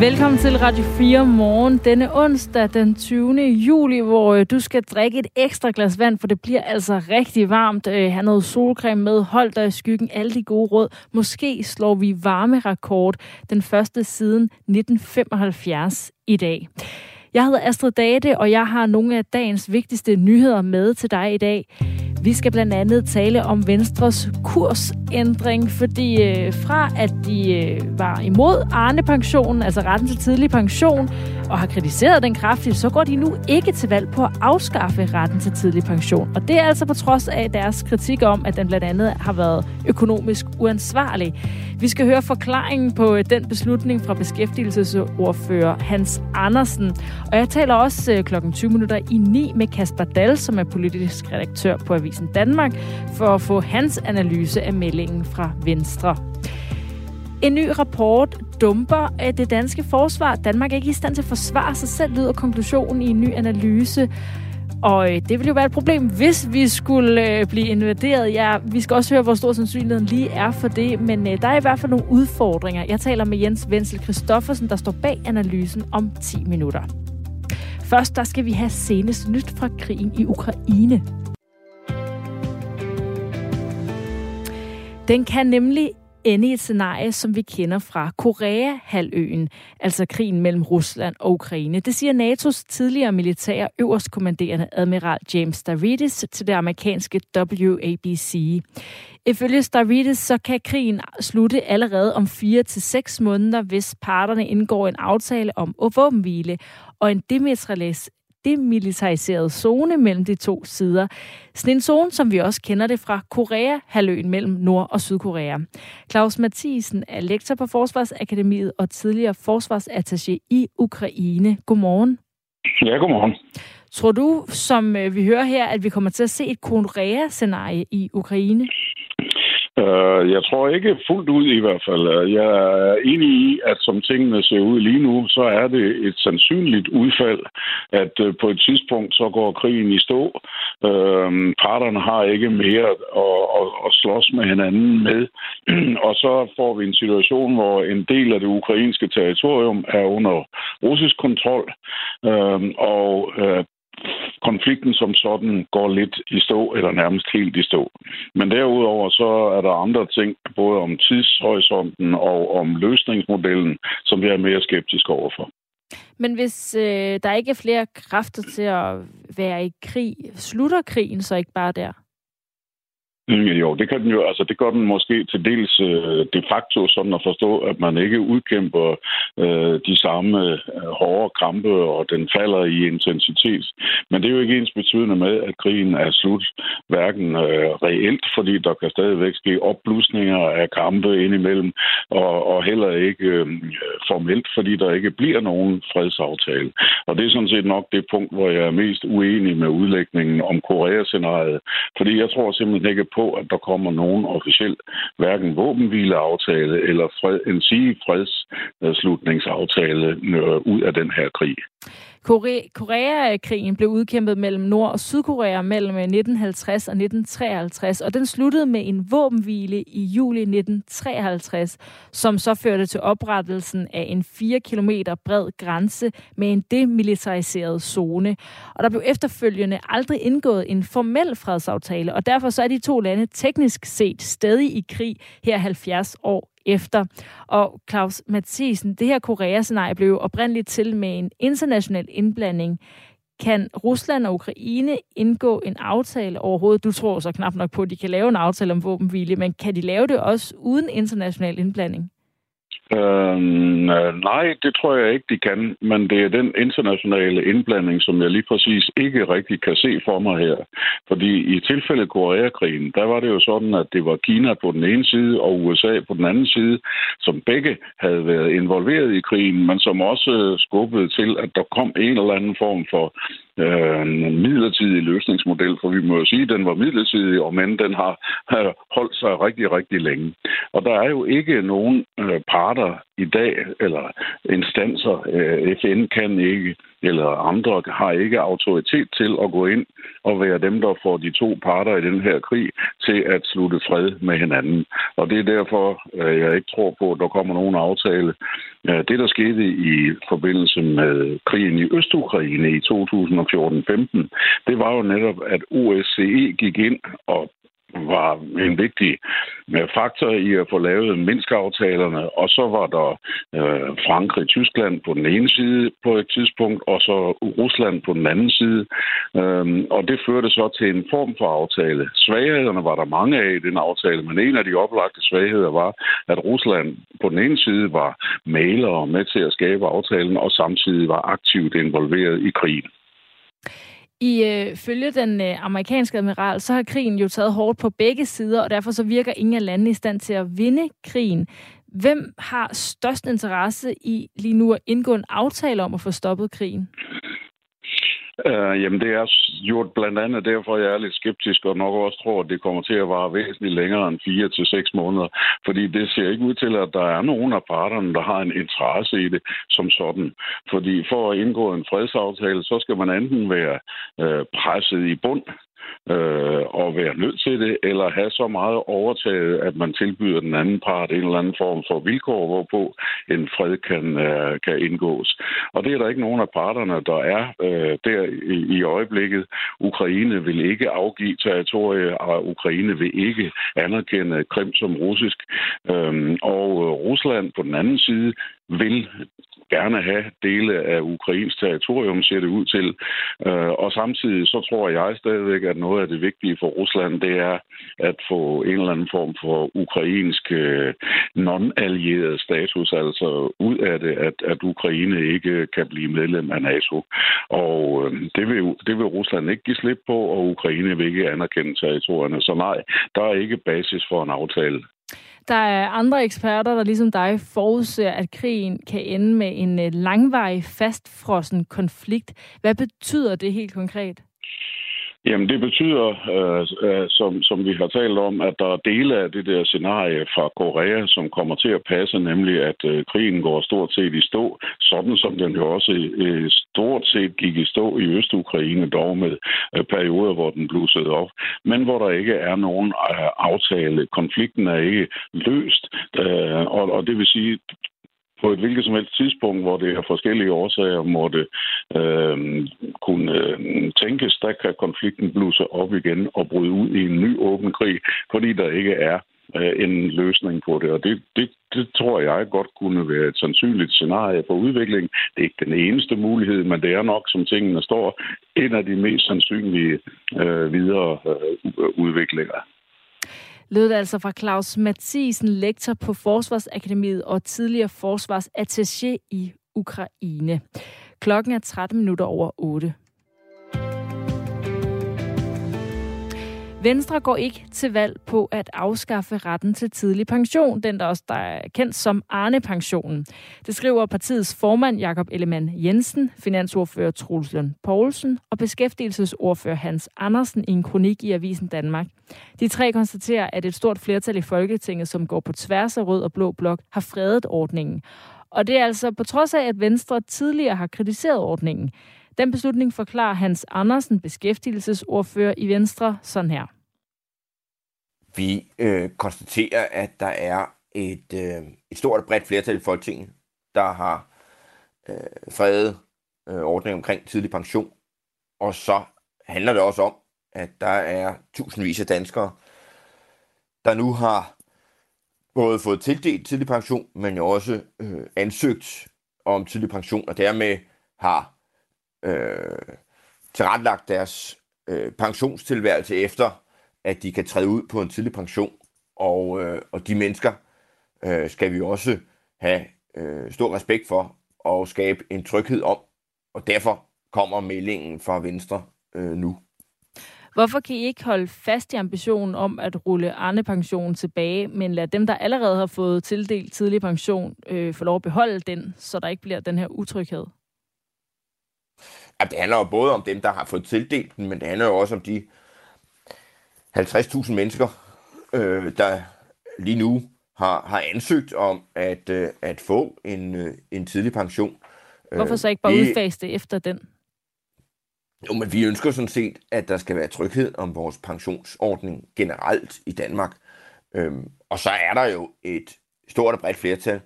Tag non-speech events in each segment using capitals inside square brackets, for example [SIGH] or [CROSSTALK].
Velkommen til Radio 4 morgen denne onsdag den 20. juli, hvor øh, du skal drikke et ekstra glas vand, for det bliver altså rigtig varmt. Øh, ha' noget solcreme med, hold dig i skyggen, alle de gode råd. Måske slår vi varmerekord den første siden 1975 i dag. Jeg hedder Astrid Date, og jeg har nogle af dagens vigtigste nyheder med til dig i dag. Vi skal blandt andet tale om Venstres kursændring, fordi øh, fra at de øh, var imod Arne-pensionen, altså retten til tidlig pension, og har kritiseret den kraftigt, så går de nu ikke til valg på at afskaffe retten til tidlig pension. Og det er altså på trods af deres kritik om, at den blandt andet har været økonomisk uansvarlig. Vi skal høre forklaringen på øh, den beslutning fra beskæftigelsesordfører Hans Andersen. Og jeg taler også kl. klokken 20 minutter i 9 med Kasper Dahl, som er politisk redaktør på Avisen Danmark, for at få hans analyse af meldingen fra Venstre. En ny rapport dumper af det danske forsvar. Danmark er ikke i stand til at forsvare sig selv, lyder konklusionen i en ny analyse. Og øh, det vil jo være et problem, hvis vi skulle øh, blive invaderet. Ja, vi skal også høre, hvor stor sandsynligheden lige er for det, men øh, der er i hvert fald nogle udfordringer. Jeg taler med Jens Wenzel Christoffersen, der står bag analysen om 10 minutter. Først der skal vi have senest nyt fra krigen i Ukraine. Den kan nemlig ende i et scenarie, som vi kender fra Korea-halvøen, altså krigen mellem Rusland og Ukraine. Det siger NATO's tidligere militære øverstkommanderende admiral James Stavridis til det amerikanske WABC. Ifølge Stavridis så kan krigen slutte allerede om 4 til seks måneder, hvis parterne indgår en aftale om våbenhvile og en demilitariseret zone mellem de to sider. Sådan en zone, som vi også kender det fra Korea-halvøen mellem Nord- og Sydkorea. Claus Mathisen er lektor på Forsvarsakademiet og tidligere forsvarsattaché i Ukraine. Godmorgen. Ja, godmorgen. Tror du, som øh, vi hører her, at vi kommer til at se et Korea-scenarie i Ukraine? Uh, jeg tror ikke fuldt ud i hvert fald. Jeg er enig i, at som tingene ser ud lige nu, så er det et sandsynligt udfald, at uh, på et tidspunkt så går krigen i stå. Uh, parterne har ikke mere at, at, at slås med hinanden med. [CLEARS THROAT] og så får vi en situation, hvor en del af det ukrainske territorium er under russisk kontrol. Uh, og uh, konflikten som sådan går lidt i stå, eller nærmest helt i stå. Men derudover så er der andre ting, både om tidshorisonten og om løsningsmodellen, som jeg er mere skeptisk overfor. Men hvis øh, der ikke er flere kræfter til at være i krig, slutter krigen så ikke bare der? Mm, jo, det kan den jo. Altså, det gør den måske til dels øh, de facto sådan at forstå, at man ikke udkæmper øh, de samme øh, hårde kampe, og den falder i intensitet. Men det er jo ikke ens betydende med, at krigen er slut, hverken øh, reelt, fordi der kan stadigvæk ske opblusninger af kampe indimellem, og, og heller ikke øh, formelt, fordi der ikke bliver nogen fredsaftale. Og det er sådan set nok det punkt, hvor jeg er mest uenig med udlægningen om Koreascenariet, fordi jeg tror simpelthen ikke på, at der kommer nogen officiel hverken våbenhvileaftale eller fred, en sige fredsslutningsaftale øh, ud af den her krig. Koreakrigen blev udkæmpet mellem Nord- og Sydkorea mellem øh, 1950 og 1953, og den sluttede med en våbenhvile i juli 1953, som så førte til oprettelsen af en 4 km bred grænse med en demilitariseret zone. Og der blev efterfølgende aldrig indgået en formel fredsaftale, og derfor så er de to lande teknisk set stadig i krig her 70 år efter. Og Claus Mathisen, det her Korea-scenarie blev oprindeligt til med en international indblanding. Kan Rusland og Ukraine indgå en aftale overhovedet? Du tror så knap nok på, at de kan lave en aftale om våbenhvile, men kan de lave det også uden international indblanding? Øhm, øh, nej, det tror jeg ikke, de kan, men det er den internationale indblanding, som jeg lige præcis ikke rigtig kan se for mig her. Fordi i tilfælde Koreakrigen, der var det jo sådan, at det var Kina på den ene side og USA på den anden side, som begge havde været involveret i krigen, men som også skubbede til, at der kom en eller anden form for øh, midlertidig løsningsmodel, for vi må jo sige, at den var midlertidig, og men den har, holdt sig rigtig, rigtig længe. Og der er jo ikke nogen øh, parter i dag, eller instanser, øh, FN kan ikke, eller andre har ikke autoritet til at gå ind og være dem, der får de to parter i den her krig til at slutte fred med hinanden. Og det er derfor, øh, jeg ikke tror på, at der kommer nogen aftale. Øh, det, der skete i forbindelse med krigen i Østukraine i 2014-15, det var jo netop, at OSCE gik ind og var en vigtig øh, faktor i at få lavet Minsk-aftalerne, og så var der øh, Frankrig og Tyskland på den ene side på et tidspunkt, og så Rusland på den anden side. Øhm, og det førte så til en form for aftale. Svaghederne var der mange af i den aftale, men en af de oplagte svagheder var, at Rusland på den ene side var malere med til at skabe aftalen, og samtidig var aktivt involveret i krigen. I øh, følge den øh, amerikanske admiral, så har krigen jo taget hårdt på begge sider, og derfor så virker ingen af landene i stand til at vinde krigen. Hvem har størst interesse i lige nu at indgå en aftale om at få stoppet krigen? Uh, jamen, det er gjort blandt andet derfor, jeg er lidt skeptisk, og nok også tror, at det kommer til at vare væsentligt længere end fire til seks måneder. Fordi det ser ikke ud til, at der er nogen af parterne, der har en interesse i det som sådan. Fordi for at indgå en fredsaftale, så skal man enten være uh, presset i bund øh, og være nødt til det, eller have så meget overtaget, at man tilbyder den anden part en eller anden form for vilkår, hvorpå en fred kan, øh, kan indgås. Og det er der ikke nogen af parterne, der er øh, der i, i øjeblikket. Ukraine vil ikke afgive territorie, og Ukraine vil ikke anerkende Krim som russisk. Øh, og Rusland på den anden side vil gerne have dele af Ukrains territorium, ser det ud til. Øh, og samtidig så tror jeg stadigvæk, at noget af det vigtige for Rusland, det er at få en eller anden form for ukrainsk øh, non-allieret status, altså ud af det, at, at Ukraine ikke kan blive medlem af NATO. Og øh, det, vil, det vil Rusland ikke give slip på, og Ukraine vil ikke anerkende territorierne. Så nej, der er ikke basis for en aftale. Der er andre eksperter, der ligesom dig forudser, at krigen kan ende med en øh, langvarig, fastfrossen konflikt. Hvad betyder det helt konkret? Jamen, det betyder, øh, øh, som, som vi har talt om, at der er dele af det der scenarie fra Korea, som kommer til at passe, nemlig at øh, krigen går stort set i stå, sådan som den jo også øh, stort set gik i stå i Øst-Ukraine, dog med øh, perioder, hvor den blussede op, men hvor der ikke er nogen øh, aftale. Konflikten er ikke løst, øh, og, og det vil sige, på et hvilket som helst tidspunkt, hvor det af forskellige årsager måtte øh, kunne øh, tænkes, der kan konflikten bluse op igen og bryde ud i en ny åben krig, fordi der ikke er øh, en løsning på det. Og det, det, det tror jeg godt kunne være et sandsynligt scenarie for udvikling. Det er ikke den eneste mulighed, men det er nok, som tingene står, en af de mest sandsynlige øh, videre øh, udviklinger lød det altså fra Claus Mathisen, lektor på Forsvarsakademiet og tidligere forsvarsattaché i Ukraine. Klokken er 13 minutter over 8. Venstre går ikke til valg på at afskaffe retten til tidlig pension, den der også der er kendt som Arne-pensionen. Det skriver partiets formand Jakob Ellemann Jensen, finansordfører Troels Lund Poulsen og beskæftigelsesordfører Hans Andersen i en kronik i Avisen Danmark. De tre konstaterer, at et stort flertal i Folketinget, som går på tværs af rød og blå blok, har fredet ordningen. Og det er altså på trods af, at Venstre tidligere har kritiseret ordningen. Den beslutning forklarer Hans Andersen, beskæftigelsesordfører i Venstre, sådan her. Vi øh, konstaterer, at der er et, øh, et stort og bredt flertal i Folketinget, der har øh, fredet øh, ordningen omkring tidlig pension. Og så handler det også om, at der er tusindvis af danskere, der nu har både fået tildelt tidlig pension, men jo også øh, ansøgt om tidlig pension, og dermed har øh, tilrettelagt deres øh, pensionstilværelse efter, at de kan træde ud på en tidlig pension. Og, øh, og de mennesker øh, skal vi også have øh, stor respekt for og skabe en tryghed om. Og derfor kommer meldingen fra Venstre øh, nu. Hvorfor kan I ikke holde fast i ambitionen om at rulle Arne-pensionen tilbage, men lade dem, der allerede har fået tildelt tidlig pension, øh, få lov at beholde den, så der ikke bliver den her utryghed? Ja, det handler jo både om dem, der har fået tildelt den, men det handler jo også om de 50.000 mennesker, øh, der lige nu har, har ansøgt om at, øh, at få en, øh, en tidlig pension. Hvorfor så ikke bare vi, udfase det efter den? Jo, men vi ønsker sådan set, at der skal være tryghed om vores pensionsordning generelt i Danmark. Øhm, og så er der jo et stort og bredt flertal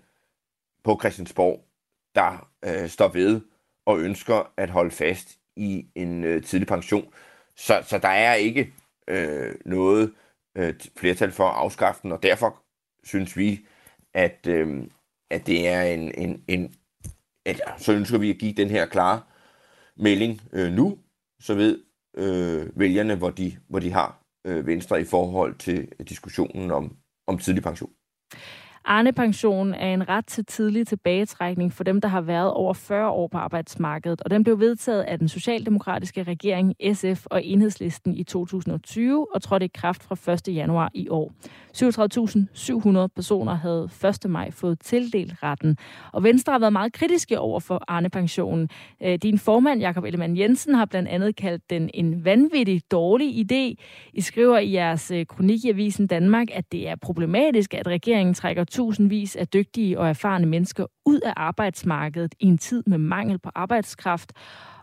på Christiansborg, der øh, står ved og ønsker at holde fast i en øh, tidlig pension. Så, så der er ikke øh, noget øh, flertal for at afskaffe den, og derfor synes vi, at, øh, at det er en, en, en at, så ønsker vi at give den her klare melding øh, nu, så ved øh, vælgerne, hvor de, hvor de har øh, Venstre i forhold til diskussionen om, om tidlig pension. Arne-pensionen er en ret til tidlig tilbagetrækning for dem, der har været over 40 år på arbejdsmarkedet, og den blev vedtaget af den socialdemokratiske regering SF og Enhedslisten i 2020 og trådte i kraft fra 1. januar i år. 37.700 personer havde 1. maj fået tildelt retten, og Venstre har været meget kritiske over for Arne-pensionen. Øh, din formand, Jakob Ellemann Jensen, har blandt andet kaldt den en vanvittig dårlig idé. I skriver i jeres øh, kronik i Avisen Danmark, at det er problematisk, at regeringen trækker tusindvis af dygtige og erfarne mennesker ud af arbejdsmarkedet i en tid med mangel på arbejdskraft.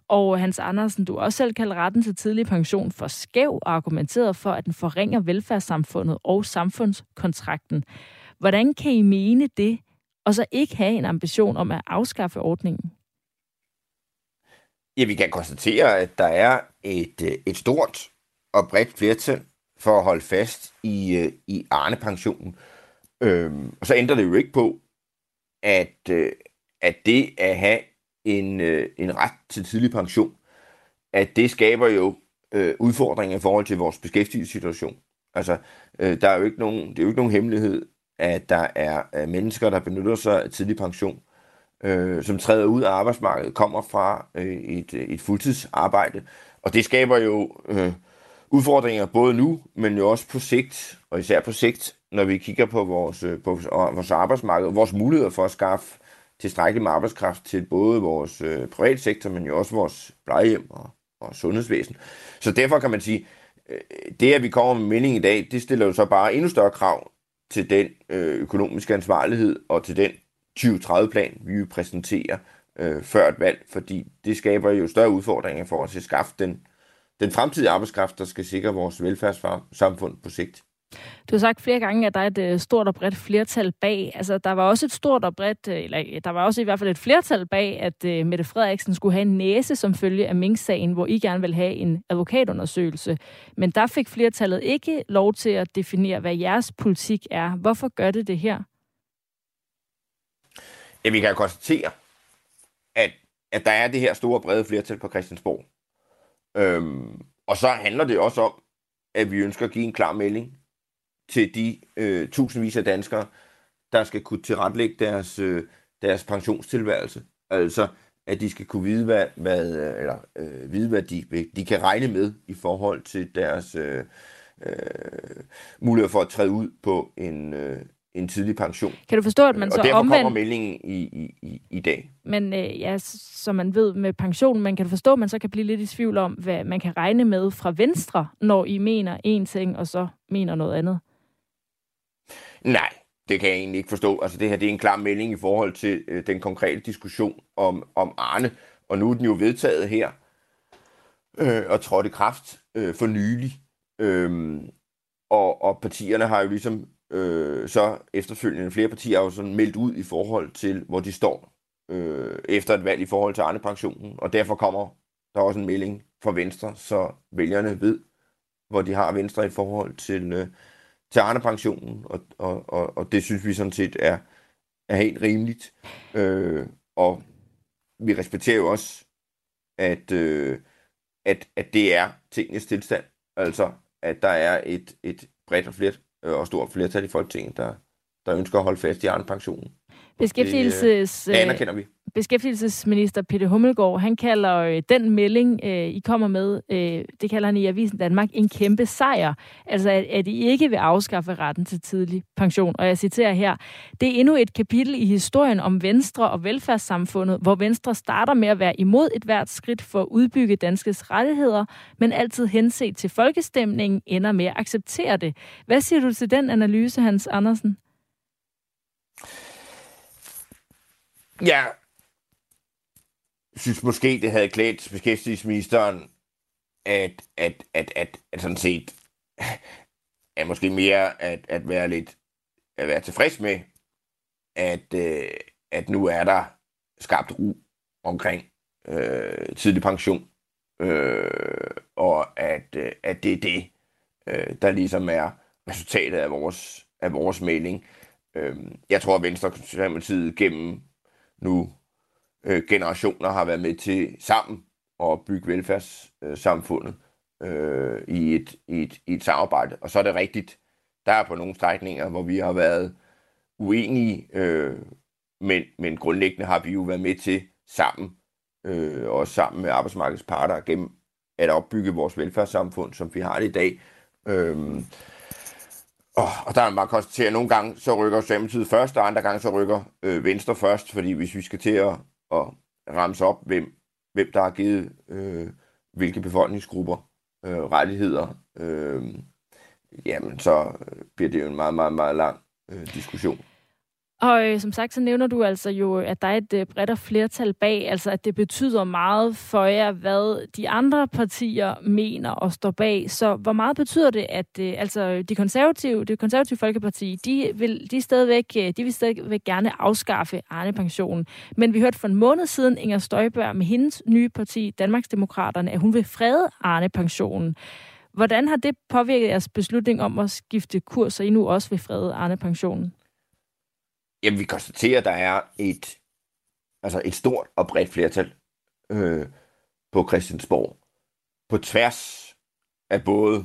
Og Hans Andersen, du også selv kalder retten til tidlig pension for skæv og argumenteret for, at den forringer velfærdssamfundet og samfundskontrakten. Hvordan kan I mene det, og så ikke have en ambition om at afskaffe ordningen? Ja, vi kan konstatere, at der er et, et stort og bredt flertal for at holde fast i, øh, i Arne-pensionen. Øhm, og så ændrer det jo ikke på, at, øh, at det at have en, øh, en ret til tidlig pension, at det skaber jo øh, udfordringer i forhold til vores beskæftigelsessituation. Altså, øh, der er jo ikke nogen, det er jo ikke nogen hemmelighed, at der er øh, mennesker, der benytter sig af tidlig pension, øh, som træder ud af arbejdsmarkedet, kommer fra øh, et, et fuldtidsarbejde, og det skaber jo øh, udfordringer både nu, men jo også på sigt, og især på sigt, når vi kigger på vores, øh, på vores arbejdsmarked, vores muligheder for at skaffe tilstrækkeligt med arbejdskraft til både vores øh, private sektor, men jo også vores plejehjem og, og sundhedsvæsen. Så derfor kan man sige, øh, det at vi kommer med mening i dag, det stiller jo så bare endnu større krav til den øh, økonomiske ansvarlighed og til den 2030-plan, vi vil præsentere øh, før et valg, fordi det skaber jo større udfordringer for os at skaffe den, den fremtidige arbejdskraft, der skal sikre vores velfærdssamfund på sigt. Du har sagt flere gange, at der er et øh, stort og bredt flertal bag. Altså, der var også et stort og bredt, øh, eller øh, der var også i hvert fald et flertal bag, at uh, Mette Frederiksen skulle have en næse som følge af Mink-sagen, hvor I gerne vil have en advokatundersøgelse. Men der fik flertallet ikke lov til at definere, hvad jeres politik er. Hvorfor gør det det her? Ja, vi kan konstatere, at, at der er det her store brede flertal på Christiansborg. Øhm, og så handler det også om, at vi ønsker at give en klar melding til de øh, tusindvis af danskere, der skal kunne tilrettelægge deres, øh, deres pensionstilværelse. Altså, at de skal kunne vide, hvad, hvad, øh, eller, øh, vide, hvad de, de kan regne med i forhold til deres øh, øh, mulighed for at træde ud på en, øh, en tidlig pension. Kan du forstå, at man så og derfor omvendt... kommer meldingen i, i, i, i dag. Men øh, ja, som man ved med pensionen, man kan forstå, at man så kan blive lidt i tvivl om, hvad man kan regne med fra Venstre, når I mener en ting, og så mener noget andet? Nej, det kan jeg egentlig ikke forstå. Altså det her det er en klar melding i forhold til øh, den konkrete diskussion om, om Arne, og nu er den jo vedtaget her øh, og trådt i kraft øh, for nylig. Øh, og, og partierne har jo ligesom øh, så efterfølgende, flere partier har jo sådan meldt ud i forhold til, hvor de står øh, efter et valg i forhold til Arne-pensionen, og derfor kommer der også en melding fra Venstre, så vælgerne ved, hvor de har Venstre i forhold til, øh, til Arne-pensionen, og, og, og, og det synes vi sådan set er, er helt rimeligt. Øh, og vi respekterer jo også, at, øh, at, at det er tingens tilstand. Altså, at der er et, et bredt og, flet, og stort flertal i Folketinget, der, der ønsker at holde fast i Arne-pensionen. Beskæftigelses, det, det anerkender vi. Beskæftigelsesminister Peter Hummelgaard, han kalder øh, den melding, øh, I kommer med, øh, det kalder han i Avisen Danmark, en kæmpe sejr. Altså, at, at I ikke vil afskaffe retten til tidlig pension. Og jeg citerer her, det er endnu et kapitel i historien om Venstre og velfærdssamfundet, hvor Venstre starter med at være imod et hvert skridt for at udbygge danskes rettigheder, men altid henset til folkestemningen ender med at acceptere det. Hvad siger du til den analyse, Hans Andersen? Ja, synes måske, det havde klædt beskæftigelsesministeren, at, at, at, at, at sådan set, er måske mere at, at være lidt at være tilfreds med, at, øh, at nu er der skabt ro omkring øh, tidlig pension, øh, og at, øh, at det er det, øh, der ligesom er resultatet af vores, af vores melding. Øh, jeg tror, at Venstre og gennem nu øh, generationer har været med til sammen at bygge velfærdssamfundet øh, i, et, i, et, i et samarbejde. Og så er det rigtigt, der er på nogle strækninger, hvor vi har været uenige, øh, men, men grundlæggende har vi jo været med til sammen, øh, og sammen med arbejdsmarkedets parter, gennem at opbygge vores velfærdssamfund, som vi har det i dag. Øh, og, og der er man bare konstatere, at nogle gange så rykker Socialdemokratiet først, og andre gange så rykker øh, Venstre først, fordi hvis vi skal til at, at ramse op, hvem, hvem der har givet øh, hvilke befolkningsgrupper øh, rettigheder, øh, jamen så øh, bliver det jo en meget, meget, meget lang øh, diskussion. Og øh, som sagt, så nævner du altså jo, at der er et øh, bredt flertal bag, altså at det betyder meget for jer, hvad de andre partier mener og står bag. Så hvor meget betyder det, at øh, altså de konservative, det konservative Folkeparti, de vil, de stadigvæk, øh, de vil stadigvæk gerne afskaffe Arne-pensionen. Men vi hørte for en måned siden Inger Støjberg med hendes nye parti, Danmarksdemokraterne, at hun vil frede Arne-pensionen. Hvordan har det påvirket jeres beslutning om at skifte kurs, så I nu også vil frede Arne-pensionen? Jamen, vi konstaterer, at der er et, altså et stort og bredt flertal øh, på Christiansborg. På tværs af både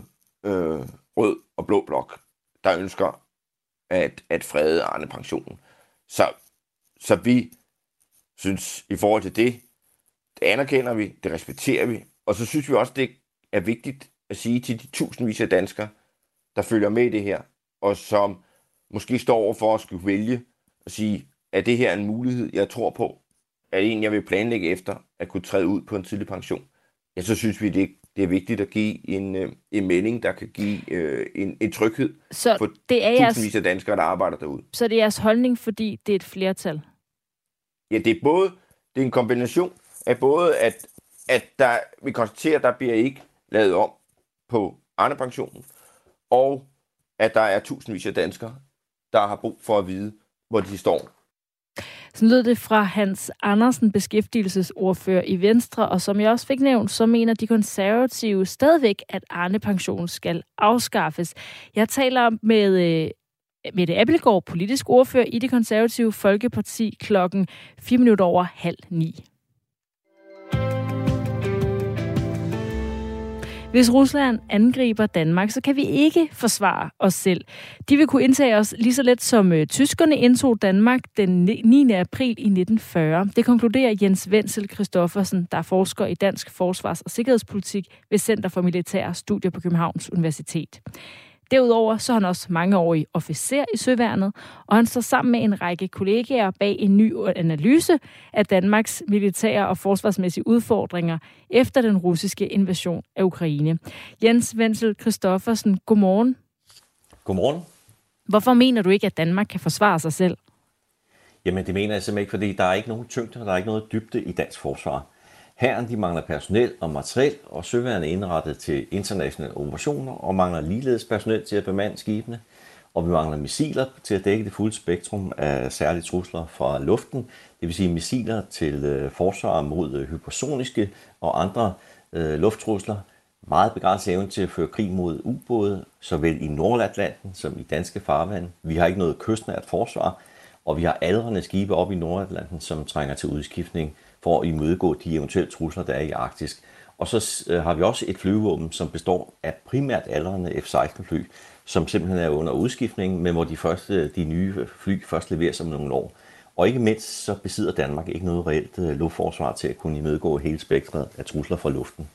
øh, rød og blå blok, der ønsker at, at frede Arne-pensionen. Så, så vi synes, i forhold til det, det anerkender vi, det respekterer vi, og så synes vi også, det er vigtigt at sige til de tusindvis af danskere, der følger med i det her, og som måske står over for at skulle vælge at sige, er det her en mulighed, jeg tror på? Er det en, jeg vil planlægge efter at kunne træde ud på en tidlig pension? Ja, så synes vi, det, det er vigtigt at give en, øh, en melding, der kan give øh, en, en tryghed så for det er tusindvis jeres, af danskere, der arbejder derude. Så det er jeres holdning, fordi det er et flertal? Ja, det er både det er en kombination af både, at, at der, vi konstaterer, at der bliver ikke lavet om på Arne-pensionen, og at der er tusindvis af danskere, der har brug for at vide, hvor de står. Så lød det fra Hans Andersen, beskæftigelsesordfører i Venstre, og som jeg også fik nævnt, så mener de konservative stadigvæk, at Arne-pension skal afskaffes. Jeg taler med øh, Mette Appelgaard, politisk ordfører i det konservative Folkeparti klokken 4 minutter over halv ni. Hvis Rusland angriber Danmark, så kan vi ikke forsvare os selv. De vil kunne indtage os lige så let som øh, tyskerne indtog Danmark den 9. april i 1940. Det konkluderer Jens Wenzel Christoffersen, der er forsker i dansk forsvars- og sikkerhedspolitik ved Center for Militære Studier på Københavns Universitet. Derudover så er han også mangeårig officer i Søværnet, og han står sammen med en række kollegaer bag en ny analyse af Danmarks militære og forsvarsmæssige udfordringer efter den russiske invasion af Ukraine. Jens Wenzel Christoffersen, godmorgen. Godmorgen. Hvorfor mener du ikke, at Danmark kan forsvare sig selv? Jamen det mener jeg simpelthen ikke, fordi der er ikke nogen tyngde, og der er ikke noget dybde i dansk forsvar. Herren de mangler personel og materiel, og søværende er indrettet til internationale operationer og mangler ligeledes personel til at bemande skibene. Og vi mangler missiler til at dække det fulde spektrum af særlige trusler fra luften, det vil sige missiler til øh, forsvar mod øh, hypersoniske og andre øh, lufttrusler. Meget begrænset evne til at føre krig mod ubåde, såvel i Nordatlanten som i danske farvand. Vi har ikke noget kystnært forsvar, og vi har aldrende skibe op i Nordatlanten, som trænger til udskiftning for at imødegå de eventuelle trusler, der er i Arktis. Og så øh, har vi også et flyvåben, som består af primært aldrende F-16-fly, som simpelthen er under udskiftning, men hvor de, første, øh, de nye fly først leveres om nogle år. Og ikke mindst så besidder Danmark ikke noget reelt øh, luftforsvar til at kunne imødegå hele spektret af trusler fra luften.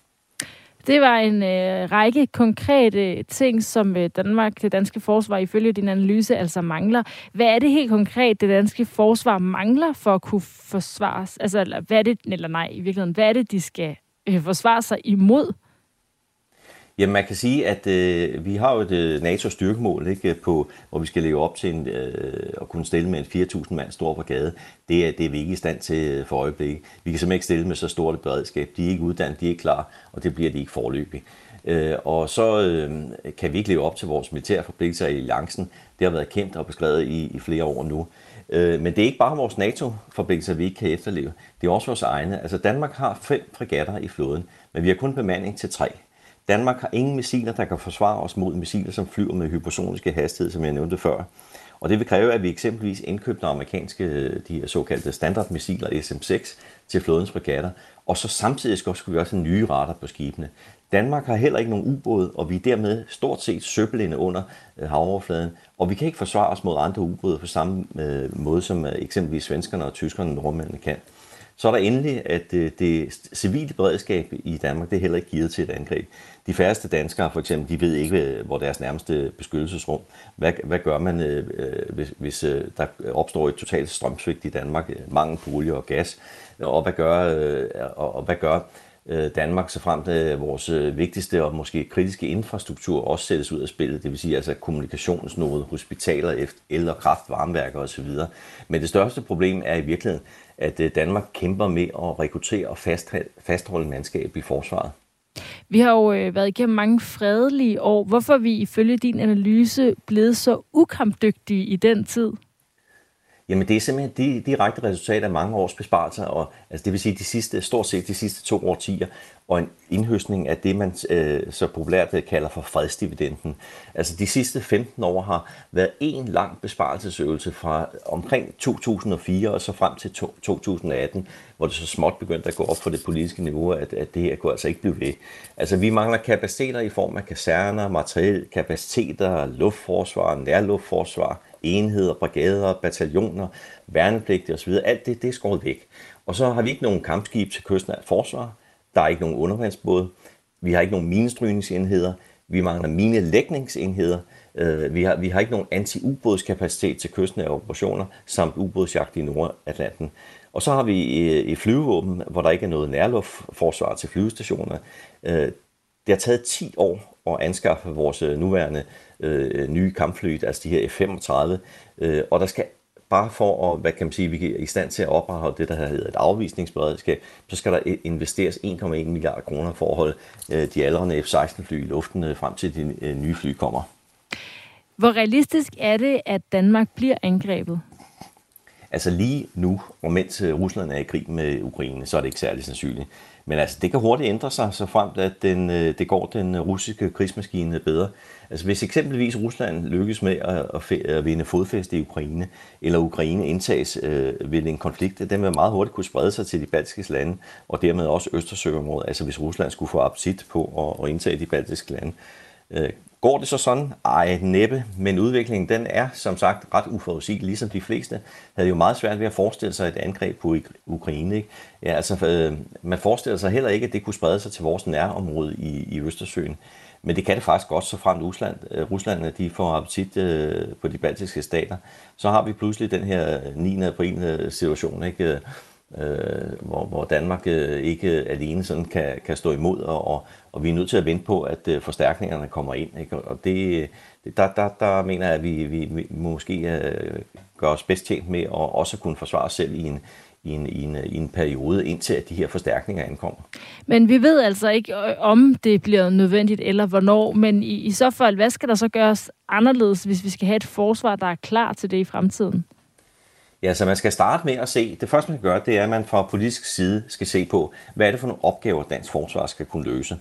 Det var en øh, række konkrete ting, som øh, Danmark, det danske forsvar ifølge din analyse altså mangler. Hvad er det helt konkret, det danske forsvar mangler for at kunne forsvares? Altså, eller, hvad er det, eller nej, i virkeligheden, hvad er det, de skal øh, forsvare sig imod? Jamen man kan sige, at øh, vi har jo et øh, NATO-styrkemål, ikke, på, hvor vi skal leve op til en, øh, at kunne stille med en 4.000 mand stor brigade. Det er, det er vi ikke i stand til øh, for øjeblikket. Vi kan simpelthen ikke stille med så stort et beredskab. De er ikke uddannet, de er ikke klar, og det bliver de ikke forløbig. Øh, og så øh, kan vi ikke leve op til vores militære forpligtelser i alliancen. Det har været kendt og beskrevet i, i flere år nu. Øh, men det er ikke bare vores NATO-forpligtelser, vi ikke kan efterleve. Det er også vores egne. Altså Danmark har fem fregatter i flåden, men vi har kun bemanding til tre. Danmark har ingen missiler, der kan forsvare os mod missiler, som flyver med hypersoniske hastighed, som jeg nævnte før. Og det vil kræve, at vi eksempelvis indkøber amerikanske, øh, de her såkaldte standardmissiler SM-6 til flådens fregatter, og så samtidig skal vi også have nye radar på skibene. Danmark har heller ikke nogen ubåd, og vi er dermed stort set søbelinde under øh, havoverfladen, og vi kan ikke forsvare os mod andre ubåde på samme øh, måde, som eksempelvis svenskerne og tyskerne og nordmændene kan. Så er der endelig, at øh, det civile beredskab i Danmark, det er heller ikke givet til et angreb. De færreste danskere for eksempel, de ved ikke, hvor deres nærmeste beskyttelsesrum. Hvad, hvad gør man, øh, øh, hvis, hvis der opstår et totalt strømsvigt i Danmark, mangel på olie og gas? Og hvad gør, og, og hvad gør Danmark, så frem til vores vigtigste og måske kritiske infrastruktur også sættes ud af spillet, det vil sige altså kommunikationsnode, hospitaler, el- og kraft, varmeværker osv. Men det største problem er i virkeligheden, at øh, Danmark kæmper med at rekruttere og fastholde mandskab i forsvaret. Vi har jo øh, været igennem mange fredelige år. Hvorfor er vi ifølge din analyse blevet så ukampdygtige i den tid? Jamen det er simpelthen de direkte resultat af mange års besparelser, og altså det vil sige de sidste, stort set de sidste to årtier, og en indhøstning af det, man øh, så populært øh, kalder for fredsdividenden. Altså de sidste 15 år har været en lang besparelsesøvelse fra omkring 2004 og så frem til to, 2018, hvor det så småt begyndte at gå op for det politiske niveau, at, at det her kunne altså ikke blive ved. Altså vi mangler kapaciteter i form af kaserner, materiel kapaciteter, luftforsvar, nærluftforsvar, enheder, brigader, bataljoner, værnepligtige osv. Alt det, det er skåret væk. Og så har vi ikke nogen kampskib til kysten af forsvar. Der er ikke nogen undervandsbåde. Vi har ikke nogen minestrygningsenheder. Vi mangler minelægningsenheder. Øh, vi har, vi har ikke nogen anti-ubådskapacitet til kysten af operationer, samt ubådsjagt i Nordatlanten. Og så har vi øh, i flyvevåben, hvor der ikke er noget nærluftforsvar til flyvestationer. Øh, Øh, det har taget 10 år at anskaffe vores nuværende øh, nye kampfly, altså de her F-35, øh, og der skal bare for at, hvad kan man sige, vi er i stand til at opretholde det, der hedder et afvisningsberedskab, så skal der investeres 1,1 milliarder kroner for at holde øh, de aldrende F-16 fly i luften øh, frem til de øh, nye fly kommer. Hvor realistisk er det, at Danmark bliver angrebet? Altså lige nu, og mens øh, Rusland er i krig med Ukraine, så er det ikke særlig sandsynligt. Men altså, det kan hurtigt ændre sig, så frem at den, øh, det går den øh, russiske krigsmaskine bedre. Altså hvis eksempelvis Rusland lykkes med at, at vinde fodfæste i Ukraine, eller Ukraine indtages øh, ved en konflikt, den vil meget hurtigt kunne sprede sig til de baltiske lande, og dermed også Østersøområdet, altså hvis Rusland skulle få appetit på at, at indtage de baltiske lande. Øh, går det så sådan? Ej, næppe, men udviklingen den er som sagt ret uforudsigelig, ligesom de fleste havde jo meget svært ved at forestille sig et angreb på Ukraine. Ikke? Ja, altså, øh, man forestiller sig heller ikke, at det kunne sprede sig til vores nærområde i, i Østersøen. Men det kan det faktisk også, så frem Rusland, øh, Rusland de får appetit øh, på de baltiske stater. Så har vi pludselig den her 9. april øh, situation, ikke? Øh, Øh, hvor, hvor Danmark øh, ikke alene sådan kan, kan stå imod, og, og, og vi er nødt til at vente på, at øh, forstærkningerne kommer ind. Ikke? Og det, øh, der, der, der mener jeg, at vi, vi, vi måske øh, gør os bedst tjent med at også kunne forsvare os selv i en, i en, i en, i en periode, indtil at de her forstærkninger ankommer. Men vi ved altså ikke, om det bliver nødvendigt eller hvornår, men i, i så fald, hvad skal der så gøres anderledes, hvis vi skal have et forsvar, der er klar til det i fremtiden? Ja, så man skal starte med at se, det første man skal gøre, det er, at man fra politisk side skal se på, hvad er det for nogle opgaver, dansk forsvar skal kunne løse.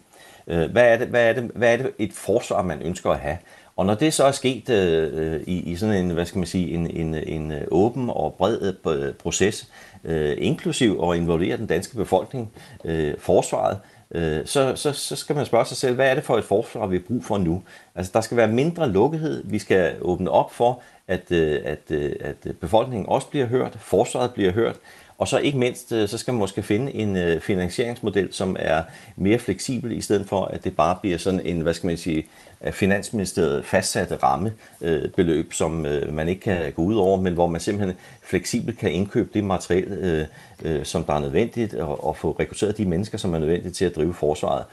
Øh, hvad er det, hvad er det, hvad er det et forsvar, man ønsker at have? Og når det så er sket øh, i, i sådan en, hvad skal man sige, en, en, en øh, åben og bred øh, proces, øh, inklusiv og involvere den danske befolkning, øh, forsvaret, øh, så, så, så skal man spørge sig selv, hvad er det for et forsvar, vi har brug for nu? Altså, der skal være mindre lukkethed. Vi skal åbne op for, at, øh, at, øh, at øh, befolkningen også bliver hørt, forsvaret bliver hørt, Og så ikke mindst, så skal man måske finde en finansieringsmodel, som er mere fleksibel, i stedet for, at det bare bliver sådan en, hvad skal man sige, af Finansministeriet fastsatte rammebeløb, som øh, man ikke kan gå ud over, men hvor man simpelthen fleksibelt kan indkøbe det materiel, øh, øh, som der er nødvendigt, og, få rekrutteret de mennesker, som er nødvendigt til at drive forsvaret.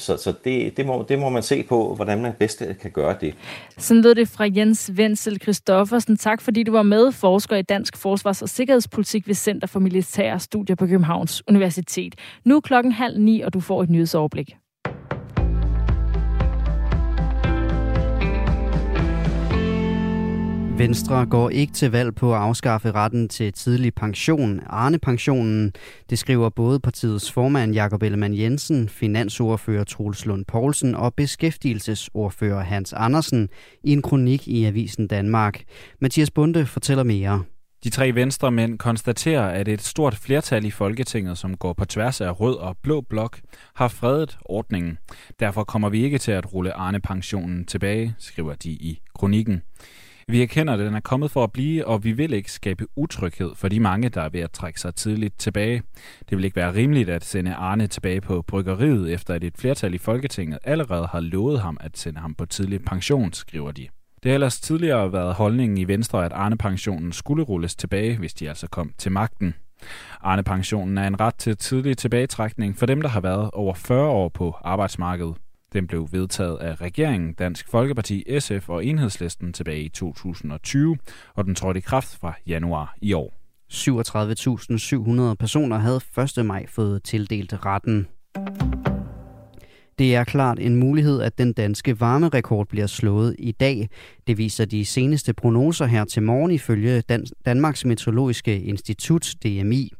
så så det, det, må, det må man se på, hvordan man bedst kan gøre det. Sådan lød det fra Jens Wenzel Christoffersen. Tak fordi du var med, forsker i dansk forsvars- og sikkerhedspolitik ved Center for Militære Studier på Københavns Universitet. Nu er klokken halv ni, og du får et nyhedsoverblik. Venstre går ikke til valg på at afskaffe retten til tidlig pension, Arne-pensionen. Det skriver både partiets formand Jakob Ellemann Jensen, finansordfører Troels Lund Poulsen og beskæftigelsesordfører Hans Andersen i en kronik i Avisen Danmark. Mathias Bunde fortæller mere. De tre venstremænd konstaterer, at et stort flertal i Folketinget, som går på tværs af rød og blå blok, har fredet ordningen. Derfor kommer vi ikke til at rulle Arne-pensionen tilbage, skriver de i kronikken. Vi erkender, at den er kommet for at blive, og vi vil ikke skabe utryghed for de mange, der er ved at trække sig tidligt tilbage. Det vil ikke være rimeligt at sende Arne tilbage på bryggeriet, efter at et flertal i Folketinget allerede har lovet ham at sende ham på tidlig pension, skriver de. Det har ellers tidligere været holdningen i Venstre, at Arne-pensionen skulle rulles tilbage, hvis de altså kom til magten. Arne-pensionen er en ret til tidlig tilbagetrækning for dem, der har været over 40 år på arbejdsmarkedet. Den blev vedtaget af regeringen, Dansk Folkeparti, SF og Enhedslisten tilbage i 2020, og den trådte i kraft fra januar i år. 37.700 personer havde 1. maj fået tildelt retten. Det er klart en mulighed, at den danske varmerekord bliver slået i dag. Det viser de seneste prognoser her til morgen ifølge Dan- Danmarks Meteorologiske Institut, DMI.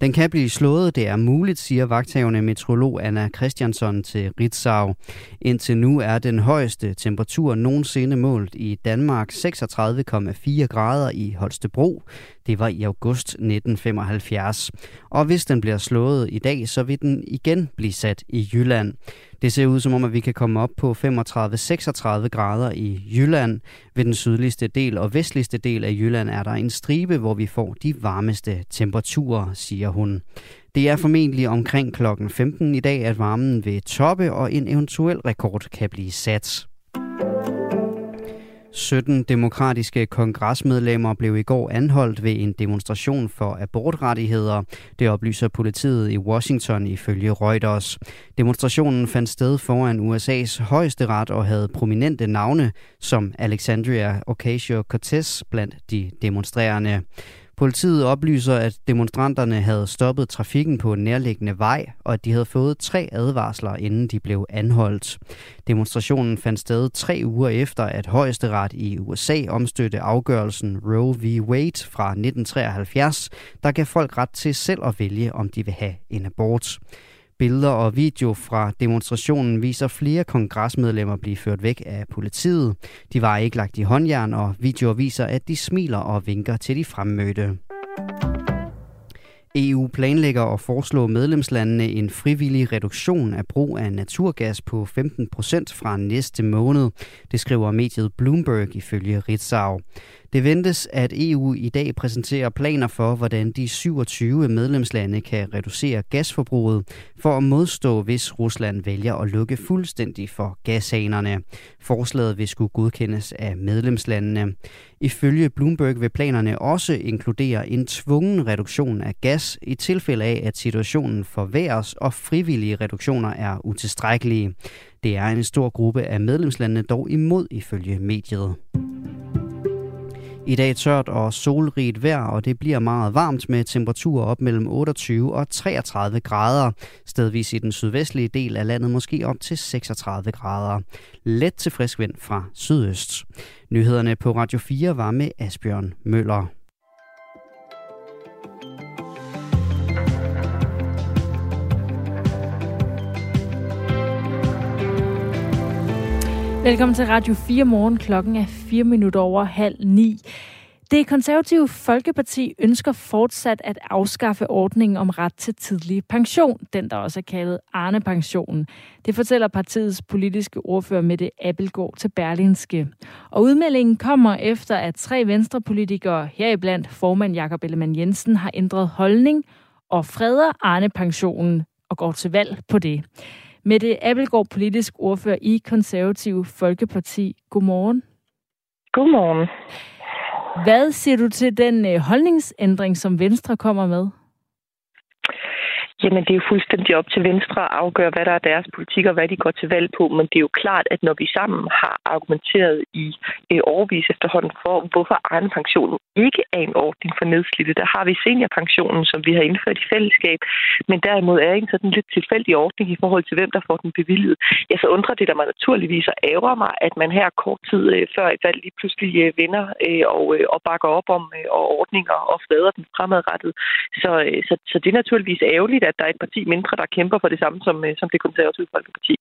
Den kan blive slået, det er muligt, siger vagthavende meteorolog Anna Christiansson til Ritzau. Indtil nu er den højeste temperatur nogensinde målt i Danmark 36,4 grader i Holstebro. Det var i august 1975. Og hvis den bliver slået i dag, så vil den igen blive sat i Jylland. Det ser ud som om, at vi kan komme op på 35-36 grader i Jylland. Ved den sydligste del og vestligste del af Jylland er der en stribe, hvor vi får de varmeste temperaturer, siger hun. Det er formentlig omkring klokken 15 i dag, at varmen vil toppe, og en eventuel rekord kan blive sat. 17 demokratiske kongresmedlemmer blev i går anholdt ved en demonstration for abortrettigheder. Det oplyser politiet i Washington ifølge Reuters. Demonstrationen fandt sted foran USA's højeste ret og havde prominente navne som Alexandria Ocasio-Cortez blandt de demonstrerende. Politiet oplyser, at demonstranterne havde stoppet trafikken på en nærliggende vej, og at de havde fået tre advarsler, inden de blev anholdt. Demonstrationen fandt sted tre uger efter, at højesteret i USA omstødte afgørelsen Roe v. Wade fra 1973, der gav folk ret til selv at vælge, om de vil have en abort. Billeder og video fra demonstrationen viser flere kongresmedlemmer blive ført væk af politiet. De var ikke lagt i håndjern, og videoer viser, at de smiler og vinker til de fremmødte. EU planlægger at foreslå medlemslandene en frivillig reduktion af brug af naturgas på 15 procent fra næste måned. Det skriver mediet Bloomberg ifølge Ritzau. Det ventes, at EU i dag præsenterer planer for, hvordan de 27 medlemslande kan reducere gasforbruget for at modstå, hvis Rusland vælger at lukke fuldstændig for gashanerne. Forslaget vil skulle godkendes af medlemslandene. Ifølge Bloomberg vil planerne også inkludere en tvungen reduktion af gas i tilfælde af, at situationen forværres og frivillige reduktioner er utilstrækkelige. Det er en stor gruppe af medlemslandene dog imod ifølge mediet. I dag tørt og solrigt vejr, og det bliver meget varmt med temperaturer op mellem 28 og 33 grader. Stedvis i den sydvestlige del af landet måske op til 36 grader. Let til frisk vind fra sydøst. Nyhederne på Radio 4 var med Asbjørn Møller. Velkommen til Radio 4 morgen. Klokken er 4 minutter over halv ni. Det konservative Folkeparti ønsker fortsat at afskaffe ordningen om ret til tidlig pension, den der også er kaldet Arne-pensionen. Det fortæller partiets politiske ordfører Mette Appelgaard til Berlinske. Og udmeldingen kommer efter, at tre venstrepolitikere, heriblandt formand Jakob Ellemann Jensen, har ændret holdning og freder Arne-pensionen og går til valg på det. Mette Appelgaard, politisk ordfører i Konservative Folkeparti. Godmorgen. Godmorgen. Hvad siger du til den øh, holdningsændring, som Venstre kommer med? Jamen, det er jo fuldstændig op til Venstre at afgøre, hvad der er deres politik og hvad de går til valg på. Men det er jo klart, at når vi sammen har argumenteret i øh, overvis efterhånden for, hvorfor egen pension ikke er en ordning for nedslidte, der har vi seniorpensionen, som vi har indført i fællesskab. Men derimod er en sådan lidt tilfældig ordning i forhold til, hvem der får den bevilget. Ja, så undrer det der mig naturligvis og ærger mig, at man her kort tid øh, før et valg lige pludselig øh, vinder øh, og, øh, og bakker op om øh, og ordninger og flader den fremadrettet. Så, øh, så, så det er naturligvis ærgerligt, at der er et parti mindre, der kæmper for det samme som, øh, som det konservative folkeparti.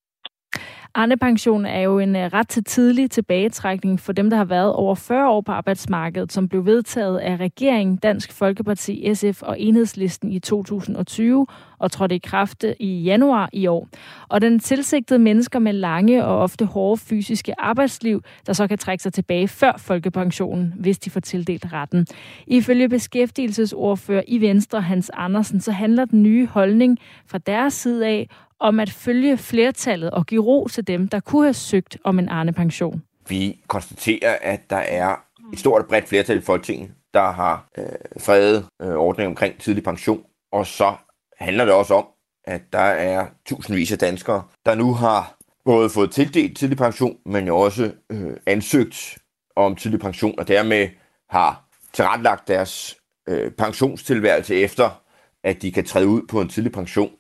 Arne-pension er jo en øh, ret til tidlig tilbagetrækning for dem, der har været over 40 år på arbejdsmarkedet, som blev vedtaget af regeringen, Dansk Folkeparti, SF og Enhedslisten i 2020 og trådte i kraft øh, i januar i år. Og den tilsigtede mennesker med lange og ofte hårde fysiske arbejdsliv, der så kan trække sig tilbage før folkepensionen, hvis de får tildelt retten. Ifølge beskæftigelsesordfører i Venstre, Hans Andersen, så handler den nye holdning fra deres side af om at følge flertallet og give ro til dem, der kunne have søgt om en Arne-pension. Vi konstaterer, at der er et stort og bredt flertal i Folketinget, der har øh, fredet øh, ordningen omkring tidlig pension. Og så handler det også om, at der er tusindvis af danskere, der nu har både fået tildelt tidlig pension, men jo også øh, ansøgt om tidlig pension, og dermed har tilrettelagt deres øh, pensionstilværelse efter, at de kan træde ud på en tidlig pension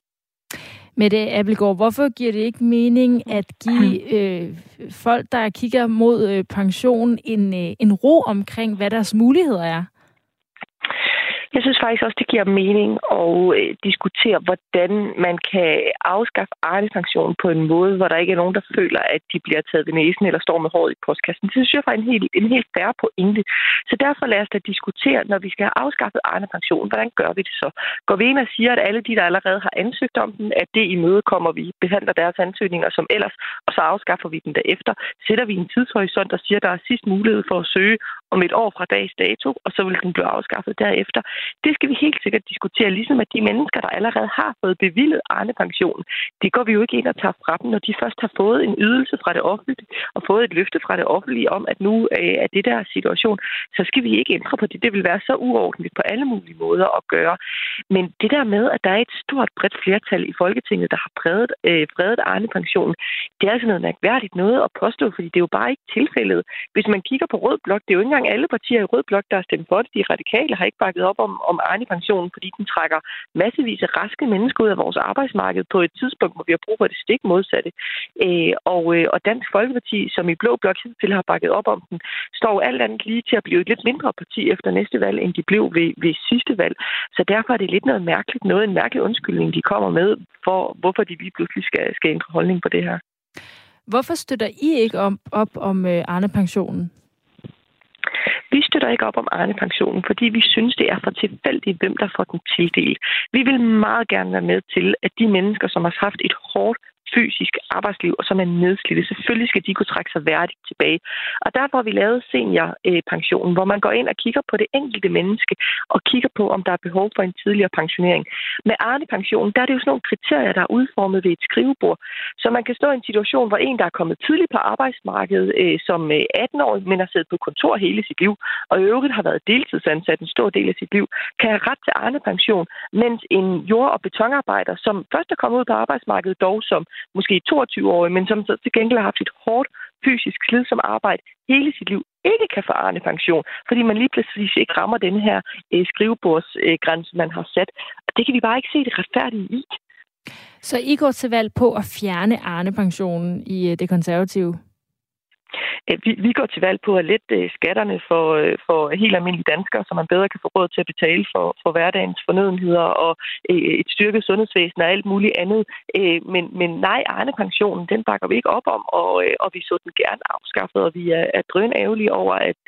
Mette Appelgaard, hvorfor giver det ikke mening at give øh, folk, der kigger mod øh, pension, en, øh, en ro omkring, hvad deres muligheder er? Jeg synes faktisk også, det giver mening at øh, diskutere, hvordan man kan afskaffe Arne-pensionen på en måde, hvor der ikke er nogen, der føler, at de bliver taget ved næsen eller står med håret i postkassen. Det synes jeg faktisk er en helt, en helt færre pointe. Så derfor lad os da diskutere, når vi skal have afskaffet Arne-pensionen, hvordan gør vi det så? Går vi ind og siger, at alle de, der allerede har ansøgt om den, at det i møde kommer vi, behandler deres ansøgninger som ellers, og så afskaffer vi den derefter. Sætter vi en tidshorisont og siger, at der er sidst mulighed for at søge om et år fra dags dato, og så vil den blive afskaffet derefter. Det skal vi helt sikkert diskutere, ligesom at de mennesker, der allerede har fået bevillet Arne-pensionen, det går vi jo ikke ind og tager fra dem, når de først har fået en ydelse fra det offentlige, og fået et løfte fra det offentlige om, at nu øh, er det der situation, så skal vi ikke ændre på det. Det vil være så uordentligt på alle mulige måder at gøre. Men det der med, at der er et stort bredt flertal i Folketinget, der har præget, øh, præget Arne-pensionen, det er altså noget mærkværdigt noget at påstå, fordi det er jo bare ikke tilfældet. Hvis man kigger på Rød Blok, det er jo ikke engang alle partier i Rød Blok, der har stemt for det. De radikale har ikke bakket op om, om Arne-pensionen, fordi den trækker massevis af raske mennesker ud af vores arbejdsmarked på et tidspunkt, hvor vi har brug for det stik modsatte. Øh, og, øh, og Dansk Folkeparti, som i Blå Blok til har bakket op om den, står alt andet lige til at blive et lidt mindre parti efter næste valg, end de blev ved, ved sidste valg. Så derfor er det lidt noget mærkeligt, noget en mærkelig undskyldning, de kommer med, for hvorfor de lige pludselig skal, skal ændre holdning på det her. Hvorfor støtter I ikke op, op om øh, Arne-pensionen? Støtter ikke op om Arne-pensionen, fordi vi synes, det er for tilfældigt, hvem der får den tildelt. Vi vil meget gerne være med til, at de mennesker, som har haft et hårdt fysisk arbejdsliv, og som er nedslidte. Selvfølgelig skal de kunne trække sig værdigt tilbage. Og derfor har vi lavet seniorpensionen, hvor man går ind og kigger på det enkelte menneske, og kigger på, om der er behov for en tidligere pensionering. Med Arne-pensionen, der er det jo sådan nogle kriterier, der er udformet ved et skrivebord. Så man kan stå i en situation, hvor en, der er kommet tidligt på arbejdsmarkedet øh, som øh, 18-årig, men har siddet på kontor hele sit liv, og i øvrigt har været deltidsansat en stor del af sit liv, kan have ret til Arne-pension, mens en jord- og betonarbejder, som først er kommet ud på arbejdsmarkedet, dog som måske 22-årig, men som så til gengæld har haft et hårdt fysisk slidsomt arbejde hele sit liv, ikke kan få Arne pension, fordi man lige pludselig ikke rammer den her øh, skrivebordsgrænse, øh, man har sat. Og det kan vi bare ikke se det retfærdige i. Så I går til valg på at fjerne Arne-pensionen i øh, det konservative? Øh, vi, vi går til valg på at lette øh, skatterne for, øh, for helt almindelige danskere, så man bedre kan få råd til at betale for, for hverdagens fornødenheder og et styrket sundhedsvæsen og alt muligt andet. Men, men nej, Arne-pensionen, den bakker vi ikke op om, og, og vi så den gerne afskaffet, og vi er, er drøn ærgerlige over, at,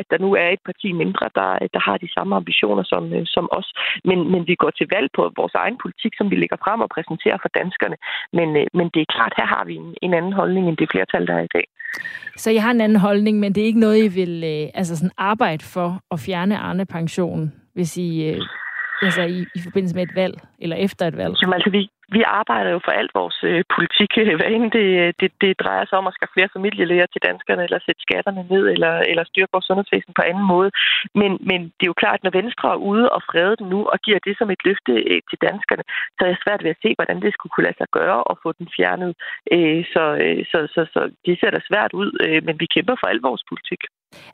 at der nu er et parti mindre, der, der har de samme ambitioner som, som os. Men, men vi går til valg på vores egen politik, som vi lægger frem og præsenterer for danskerne. Men, men det er klart, her har vi en, en anden holdning end det flertal, der er i dag. Så jeg har en anden holdning, men det er ikke noget, I vil øh, altså sådan arbejde for at fjerne Arne-pensionen, hvis I, øh, altså i, i forbindelse med et valg, eller efter et valg? Jamen altså, vi, vi arbejder jo for alt vores øh, politik, øh, hvad end det, øh, det, det drejer sig om at skaffe flere familielæger til danskerne, eller sætte skatterne ned, eller, eller styrke vores sundhedsvæsen på anden måde. Men, men det er jo klart, når Venstre er ude og frede den nu, og giver det som et løfte øh, til danskerne, så er det svært ved at se, hvordan det skulle kunne lade sig gøre at få den fjernet. Øh, så, øh, så, så, så det ser da svært ud, øh, men vi kæmper for al vores politik.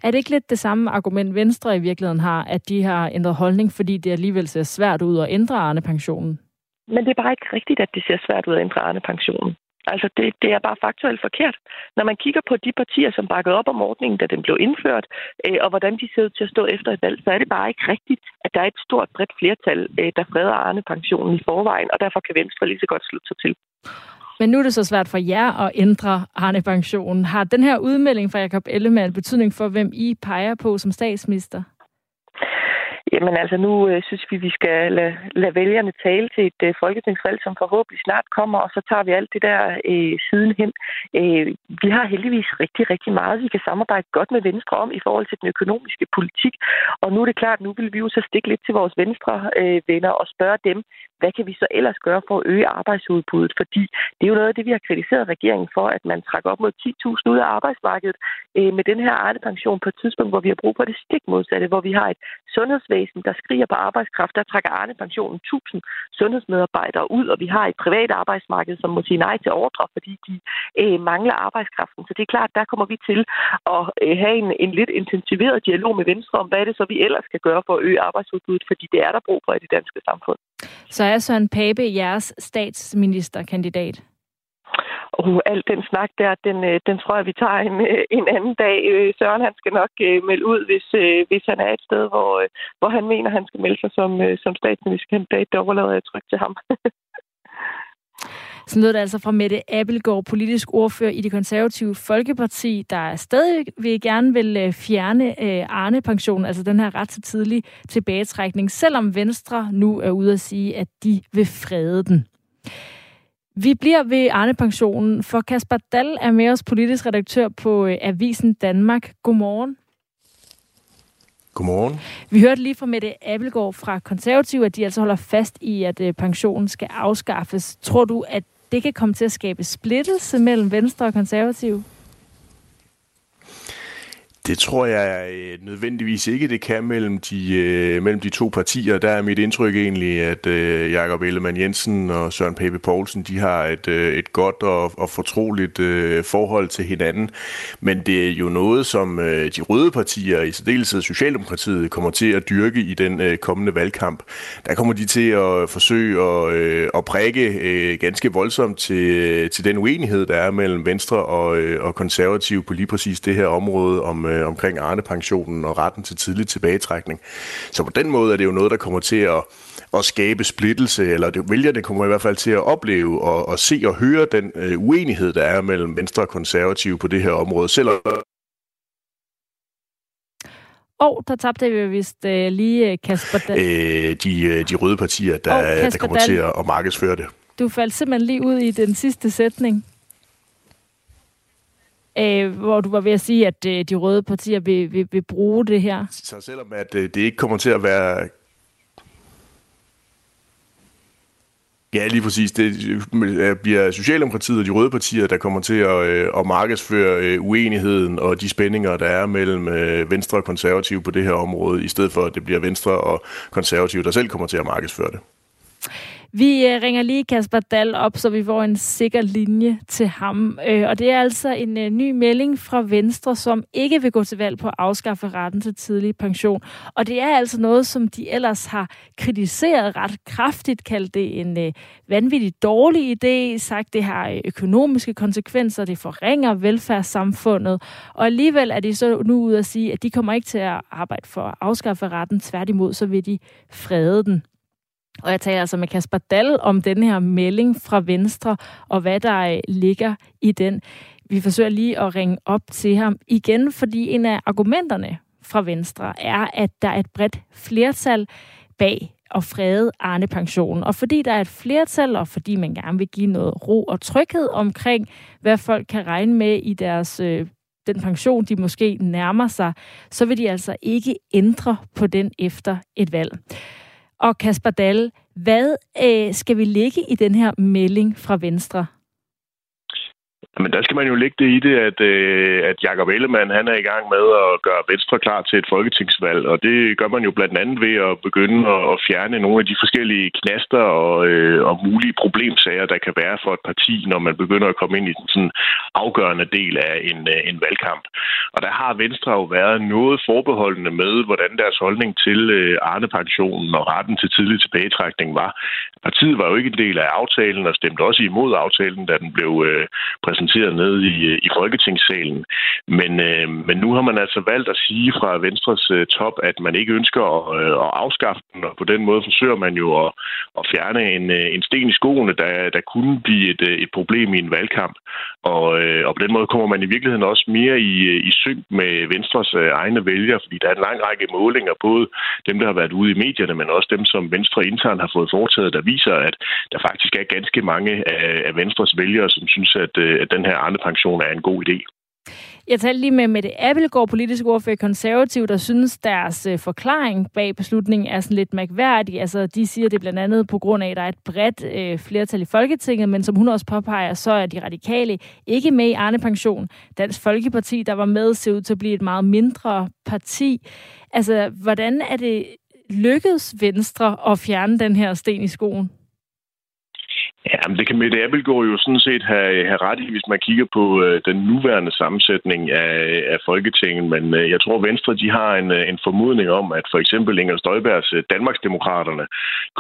Er det ikke lidt det samme argument, Venstre i virkeligheden har, at de har ændret holdning, fordi det alligevel ser svært ud at ændre Arne-pensionen? Men det er bare ikke rigtigt, at det ser svært ud at ændre Arne-pensionen. Altså, det, det er bare faktuelt forkert. Når man kigger på de partier, som bakkede op om ordningen, da den blev indført, øh, og hvordan de ser ud til at stå efter et valg, så er det bare ikke rigtigt, at der er et stort bredt flertal, øh, der freder Arne-pensionen i forvejen, og derfor kan Venstre lige så godt slutte sig til. Men nu er det så svært for jer at ændre Arne-pensionen. Har den her udmelding fra Jakob Ellemann betydning for, hvem I peger på som statsminister? Jamen altså, nu øh, synes vi, vi skal lade, lade vælgerne tale til et øh, folketingsvalg, som forhåbentlig snart kommer, og så tager vi alt det der øh, sidenhen. Øh, vi har heldigvis rigtig, rigtig meget, vi kan samarbejde godt med Venstre om i forhold til den økonomiske politik. Og nu er det klart, nu vil vi jo så stikke lidt til vores Venstre øh, venner og spørge dem, hvad kan vi så ellers gøre for at øge arbejdsudbuddet? Fordi det er jo noget af det, vi har kritiseret regeringen for, at man trækker op mod 10.000 ud af arbejdsmarkedet øh, med den her Arne-pension på et tidspunkt, hvor vi har brug for det stik modsatte, hvor vi har et sundhedsvæsen, der skriger på arbejdskraft. Der trækker Arne-pensionen 1.000 sundhedsmedarbejdere ud, og vi har et privat arbejdsmarked, som må sige nej til ordre, fordi de øh, mangler arbejdskraften. Så det er klart, der kommer vi til at øh, have en, en lidt intensiveret dialog med Venstre om, hvad er det så, vi ellers skal gøre for at øge arbejdsudbuddet, fordi det er der brug for i det danske samfund. Så er Søren Pape jeres statsministerkandidat? Og al den snak der, den, øh, den tror jeg, vi tager en, øh, en anden dag. Øh, Søren han skal nok melde ud, hvis, hvis han er et sted, hvor, hvor han mener, han skal melde sig som, som statsministerkandidat. Det overlader jeg trygt til ham. [LAUGHS] Så lød det altså fra Mette Appelgaard, politisk ordfører i det konservative Folkeparti, der stadig vil gerne vil fjerne Arne-pensionen, altså den her ret til tidlig tilbagetrækning, selvom Venstre nu er ude at sige, at de vil frede den. Vi bliver ved Arne-pensionen, for Kasper Dall er med os politisk redaktør på øh, Avisen Danmark. Godmorgen. Godmorgen. Vi hørte lige fra Mette Abelgaard fra Konservativ, at de altså holder fast i, at øh, pensionen skal afskaffes. Tror du, at det kan komme til at skabe splittelse mellem Venstre og Konservativ? Det tror jeg øh, nødvendigvis ikke, det kan mellem de, øh, mellem de to partier. Der er mit indtryk egentlig, at øh, Jakob Ellemann Jensen og Søren Pape Poulsen, de har et, øh, et godt og, og fortroligt øh, forhold til hinanden. Men det er jo noget, som øh, de røde partier, i særdeleshed Socialdemokratiet, kommer til at dyrke i den øh, kommende valgkamp. Der kommer de til at forsøge at, øh, at prikke øh, ganske voldsomt til, øh, til den uenighed, der er mellem Venstre og, øh, og konservative på lige præcis det her område om øh, omkring Arne-pensionen og retten til tidlig tilbagetrækning. Så på den måde er det jo noget, der kommer til at, at skabe splittelse, eller det, vælgerne kommer i hvert fald til at opleve og, og se og høre den øh, uenighed, der er mellem Venstre og Konservative på det her område, selvom og oh, der tabte vi vist uh, lige Kasper Dahl. Øh, de, øh, de røde partier, der, oh, der kommer Dahl. til at, at markedsføre det. Du faldt simpelthen lige ud i den sidste sætning øh, hvor du var ved at sige, at øh, de røde partier vil, vil, vil bruge det her. Så selvom at øh, det ikke kommer til at være Ja, lige præcis. Det øh, bliver Socialdemokratiet og de røde partier, der kommer til at, øh, at markedsføre øh, uenigheden og de spændinger, der er mellem øh, Venstre og Konservative på det her område, i stedet for at det bliver Venstre og Konservative, der selv kommer til at markedsføre det. Vi øh, ringer lige Kasper Dahl op, så vi får en sikker linje til ham. Øh, og det er altså en øh, ny melding fra Venstre, som ikke vil gå til valg på at afskaffe retten til tidlig pension. Og det er altså noget, som de ellers har kritiseret ret kraftigt, kaldt det en vanvittig dårlig idé, sagt det har økonomiske konsekvenser, det forringer velfærdssamfundet. Og alligevel er de så nu ude at sige, at de kommer ikke til at arbejde for at afskaffe retten. Tværtimod, så vil de frede den. Og jeg taler altså med Kasper Dahl om den her melding fra Venstre, og hvad der øh, ligger i den. Vi forsøger lige at ringe op til ham igen, fordi en af argumenterne fra Venstre er, at der er et bredt flertal bag og frede Arne-pensionen. Og fordi der er et flertal, og fordi man gerne vil give noget ro og tryghed omkring, hvad folk kan regne med i deres øh, den pension, de måske nærmer sig, så vil de altså ikke ændre på den efter et valg. Og Kasper Dahl, hvad øh, skal vi ligge i den her melding fra Venstre? Men der skal man jo lægge det i det, at, øh, at Jacob Ellemann han er i gang med at gøre Venstre klar til et folketingsvalg, og det gør man jo blandt andet ved at begynde at, at fjerne nogle af de forskellige knaster og, øh, og mulige problemsager, der kan være for et parti, når man begynder at komme ind i den sådan afgørende del af en, øh, en valgkamp. Og der har Venstre jo været noget forbeholdende med, hvordan deres holdning til øh, Arne-pensionen og retten til tidlig tilbagetrækning var. Partiet var jo ikke en del af aftalen og stemte også imod aftalen, da den blev øh, præsenteret præsenteret nede i, øh, i Folketingssalen. Men, øh, men nu har man altså valgt at sige fra Venstres øh, top, at man ikke ønsker at, øh, at afskaffe den, og på den måde forsøger man jo at, at fjerne en, øh, en sten i skoene, der, der kunne blive et, øh, et problem i en valgkamp. Og, øh, og på den måde kommer man i virkeligheden også mere i, øh, i synk med Venstres øh, egne vælgere, fordi der er en lang række målinger, både dem, der har været ude i medierne, men også dem, som Venstre internt har fået foretaget, der viser, at der faktisk er ganske mange af, af Venstres vælgere, som synes, at, øh, at den her andre pension er en god idé. Jeg talte lige med Mette Appelgaard, politisk ordfører konservativ, der synes, deres øh, forklaring bag beslutningen er sådan lidt mærkværdig. Altså, de siger det blandt andet på grund af, at der er et bredt øh, flertal i Folketinget, men som hun også påpeger, så er de radikale ikke med i Arne Pension. Dansk Folkeparti, der var med, ser ud til at blive et meget mindre parti. Altså, hvordan er det lykkedes Venstre at fjerne den her sten i skoen? Ja, men det kan Mette Appelgaard jo sådan set have, have ret i, hvis man kigger på øh, den nuværende sammensætning af, af Folketinget. Men øh, jeg tror, Venstre de har en, øh, en formodning om, at for eksempel Inger Støjbergs øh, Danmarksdemokraterne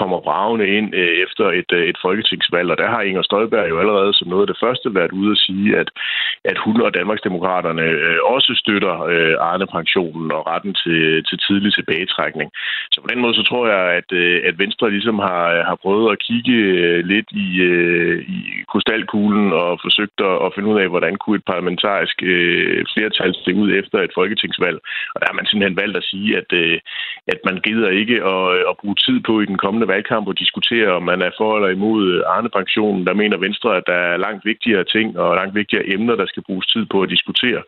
kommer bravende ind øh, efter et, øh, et folketingsvalg. Og der har Inger Støjberg jo allerede som noget af det første været ude at sige, at, at hun og Danmarksdemokraterne øh, også støtter øh, Arne-pensionen og retten til, til tidlig tilbagetrækning. Så på den måde så tror jeg, at, øh, at Venstre ligesom har, har prøvet at kigge øh, lidt i øh, i krystalkuglen og forsøgt at, at finde ud af, hvordan kunne et parlamentarisk øh, flertal se ud efter et folketingsvalg. Og der har man simpelthen valgt at sige, at, øh, at man gider ikke at, øh, at bruge tid på i den kommende valgkamp at diskutere, om man er for eller imod Arne-pensionen. Der mener Venstre, at der er langt vigtigere ting og langt vigtigere emner, der skal bruges tid på at diskutere.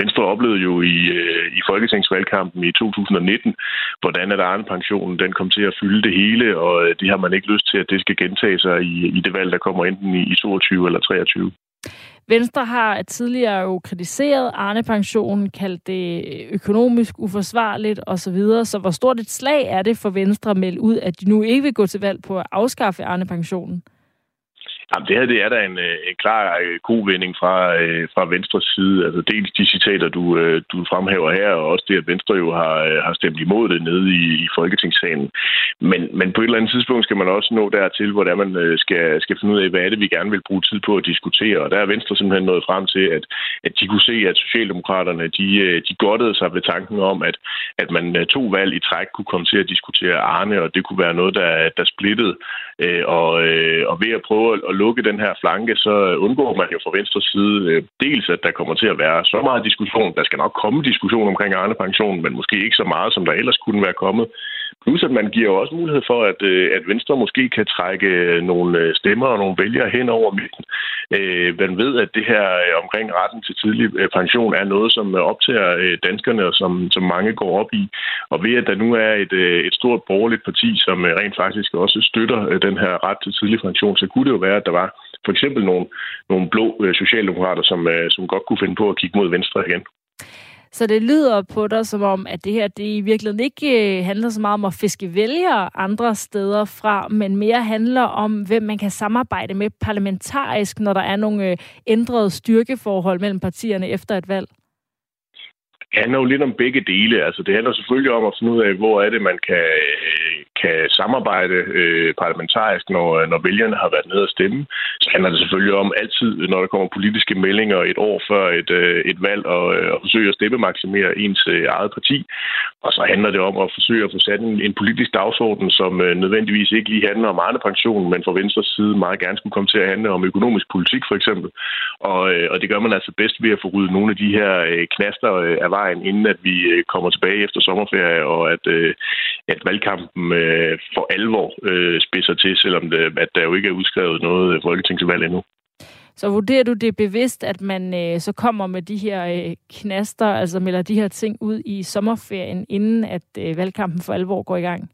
Venstre oplevede jo i, øh, i folketingsvalgkampen i 2019, hvordan at Arne-pensionen den kom til at fylde det hele, og øh, det har man ikke lyst til, at det skal gentage sig i, i det valg, der kommer enten i, i 22 eller 23. Venstre har tidligere jo kritiseret Arne-pensionen, kaldt det økonomisk uforsvarligt osv. Så hvor stort et slag er det for Venstre at melde ud, at de nu ikke vil gå til valg på at afskaffe Arne-pensionen? Jamen, det her det er da en, øh, en klar øh, kovending fra, øh, fra Venstres side. Altså dels de citater, du, du fremhæver her, og også det, at Venstre jo har, har stemt imod det nede i, i Folketingssalen. Men, men på et eller andet tidspunkt skal man også nå dertil, hvor der man skal, skal finde ud af, hvad er det, vi gerne vil bruge tid på at diskutere. Og der er Venstre simpelthen nået frem til, at, at de kunne se, at Socialdemokraterne de, de godtede sig ved tanken om, at, at man to valg i træk kunne komme til at diskutere Arne, og det kunne være noget, der, der splittede. Og, og ved at prøve at lukke den her flanke, så undgår man jo fra venstre side øh, dels, at der kommer til at være så meget diskussion. Der skal nok komme diskussion omkring Arne Pension, men måske ikke så meget, som der ellers kunne være kommet. Plus at man giver også mulighed for, at, øh, at Venstre måske kan trække øh, nogle øh, stemmer og nogle vælgere hen over midten. Man ved, at det her omkring retten til tidlig pension er noget, som optager danskerne, og som, som mange går op i. Og ved at der nu er et, et stort borgerligt parti, som rent faktisk også støtter den her ret til tidlig pension, så kunne det jo være, at der var for eksempel nogle, nogle blå socialdemokrater, som, som godt kunne finde på at kigge mod venstre igen. Så det lyder på dig som om, at det her det i virkeligheden ikke øh, handler så meget om at fiske vælgere andre steder fra, men mere handler om, hvem man kan samarbejde med parlamentarisk, når der er nogle øh, ændrede styrkeforhold mellem partierne efter et valg. Det handler jo lidt om begge dele. Altså, det handler selvfølgelig om at finde ud af, hvor er det, man kan, øh, kan samarbejde øh, parlamentarisk, når, øh, når vælgerne har været nede og stemme. Så handler det selvfølgelig om altid, når der kommer politiske meldinger et år før et, øh, et valg, og, øh, at forsøge at stemmemaksimere ens øh, eget parti. Og så handler det om at forsøge at få sat en, en politisk dagsorden, som øh, nødvendigvis ikke lige handler om andre pension, men fra Venstres side meget gerne skulle komme til at handle om økonomisk politik, for eksempel. Og, øh, og det gør man altså bedst ved at få ryddet nogle af de her øh, knaster øh, af vejen, inden at vi øh, kommer tilbage efter sommerferie, og at, øh, at valgkampen øh, for alvor spidser til, selvom det, at der jo ikke er udskrevet noget folketingsvalg endnu. Så vurderer du det bevidst, at man øh, så kommer med de her øh, knaster, altså melder de her ting ud i sommerferien, inden at øh, valgkampen for alvor går i gang?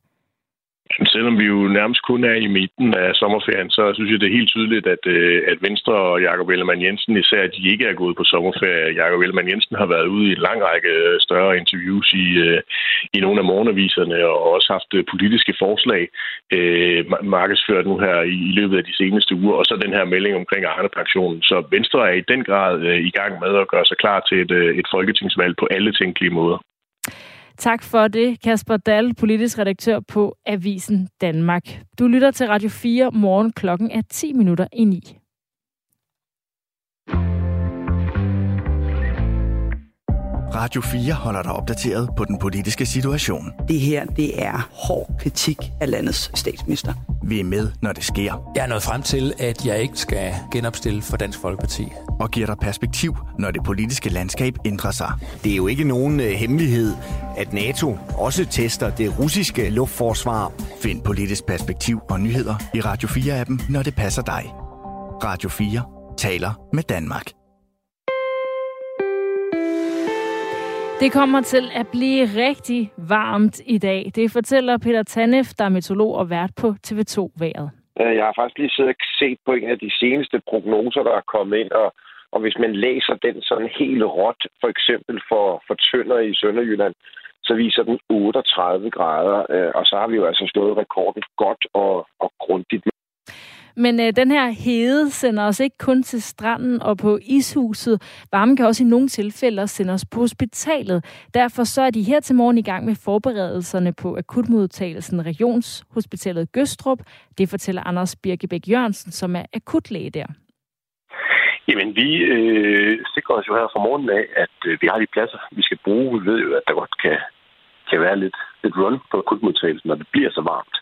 Selvom vi jo nærmest kun er i midten af sommerferien, så synes jeg, det er helt tydeligt, at, øh, at Venstre og Jakob Ellemann Jensen især, de ikke er gået på sommerferie. Jakob Ellemann Jensen har været ude i en lang række øh, større interviews i, øh, i nogle af morgenaviserne og også haft politiske forslag øh, markedsført nu her i, i løbet af de seneste uger, og så den her melding omkring Arne-pensionen. Så Venstre er i den grad øh, i gang med at gøre sig klar til et, et folketingsvalg på alle tænkelige måder. Tak for det, Kasper Dahl, politisk redaktør på Avisen Danmark. Du lytter til Radio 4 morgen klokken er 10 minutter i 9. Radio 4 holder dig opdateret på den politiske situation. Det her, det er hård kritik af landets statsminister. Vi er med, når det sker. Jeg er nået frem til, at jeg ikke skal genopstille for Dansk Folkeparti. Og giver dig perspektiv, når det politiske landskab ændrer sig. Det er jo ikke nogen uh, hemmelighed, at NATO også tester det russiske luftforsvar. Find politisk perspektiv og nyheder i Radio 4-appen, når det passer dig. Radio 4 taler med Danmark. Det kommer til at blive rigtig varmt i dag. Det fortæller Peter Tanef, der er meteorolog og vært på TV2-været. Øh, jeg har faktisk lige siddet og set på en af de seneste prognoser, der er kommet ind, og, og hvis man læser den sådan helt råt, for eksempel for, for Tønder i Sønderjylland, så viser den 38 grader, øh, og så har vi jo altså slået rekorden godt og, og grundigt. Men øh, den her hede sender os ikke kun til stranden og på ishuset. Varmen kan også i nogle tilfælde sende os på hospitalet. Derfor så er de her til morgen i gang med forberedelserne på akutmodtagelsen Regionshospitalet Gøstrup. Det fortæller Anders Birkebæk Jørgensen, som er akutlæge der. Jamen, vi øh, sikrer os jo her fra morgenen af, at øh, vi har de pladser, vi skal bruge. Vi ved jo, at der godt kan, kan være lidt, lidt run på akutmodtagelsen, når det bliver så varmt.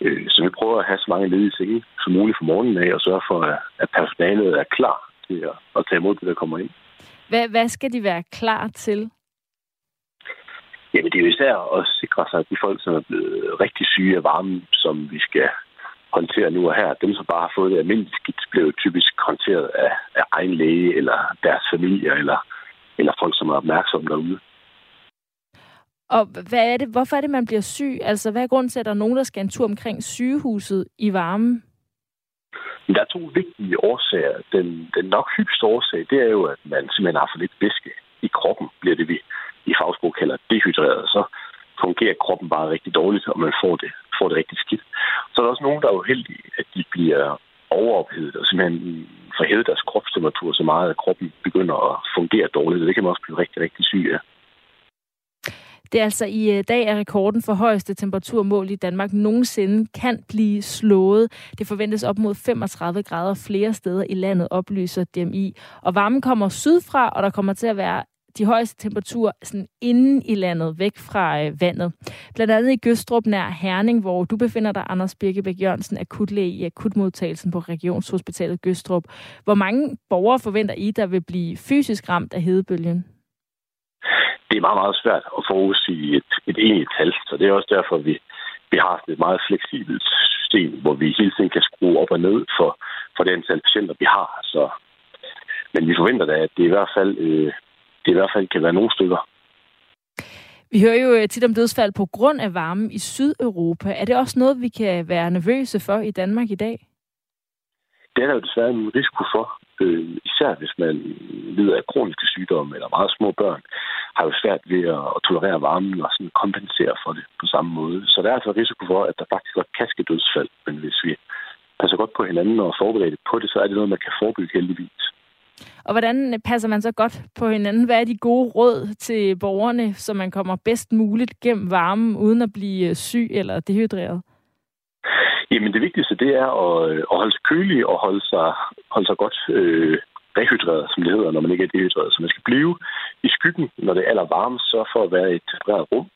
Øh, så vi prøver at have så mange ledige senge som muligt for morgenen af, og sørge for, at personalet er klar til at, at tage imod det, der kommer ind. Hvad, hvad skal de være klar til? Jamen, det er jo især at sikre sig, at de folk, som er blevet rigtig syge af varmen, som vi skal håndtere nu og her, dem, som bare har fået det almindeligt skidt, bliver typisk håndteret af, af egen læge, eller deres familie, eller, eller folk, som er opmærksomme derude. Og hvad er det, hvorfor er det, man bliver syg? Altså, hvad er grunden til, at der er nogen, der skal en tur omkring sygehuset i varmen? Der er to vigtige årsager. Den, den nok hyppigste årsag, det er jo, at man simpelthen har for lidt væske i kroppen, bliver det vi i fagsprog kalder dehydreret. Så fungerer kroppen bare rigtig dårligt, og man får det, får det rigtig skidt. Så er der også nogen, der er uheldige, at de bliver overophedet og simpelthen forhævet deres kropstemperatur så meget, at kroppen begynder at fungere dårligt. Det kan man også blive rigtig, rigtig syg af. Det er altså i øh, dag, er rekorden for højeste temperaturmål i Danmark nogensinde kan blive slået. Det forventes op mod 35 grader flere steder i landet, oplyser DMI. Og varmen kommer sydfra, og der kommer til at være de højeste temperaturer sådan inden i landet, væk fra øh, vandet. Blandt andet i Gøstrup nær Herning, hvor du befinder dig, Anders Birkebæk Jørgensen, akutlæge i akutmodtagelsen på Regionshospitalet Gøstrup. Hvor mange borgere forventer I, der vil blive fysisk ramt af hedebølgen? Det er meget, meget svært at forudsige et, et enigt tal. Så det er også derfor, vi, vi har et meget fleksibelt system, hvor vi hele tiden kan skrue op og ned for, for det antal patienter, vi har. Så, men vi forventer da, at det i hvert fald, øh, det i hvert fald kan være nogle stykker. Vi hører jo øh, tit om dødsfald på grund af varmen i Sydeuropa. Er det også noget, vi kan være nervøse for i Danmark i dag? Det er der jo desværre en risiko for. Øh, især hvis man lider af kroniske sygdomme eller meget små børn, har jo svært ved at tolerere varmen og sådan kompensere for det på samme måde. Så der er altså risiko for, at der faktisk godt kan ske dødsfald, men hvis vi passer godt på hinanden og forbereder på det, så er det noget, man kan forebygge heldigvis. Og hvordan passer man så godt på hinanden? Hvad er de gode råd til borgerne, så man kommer bedst muligt gennem varmen, uden at blive syg eller dehydreret? Jamen det vigtigste, det er at, øh, at holde sig kølig og holde sig, holde sig godt øh, rehydreret, som det hedder, når man ikke er dehydreret. Så man skal blive i skyggen, når det er allervarmest, så for at være i et tempereret rum.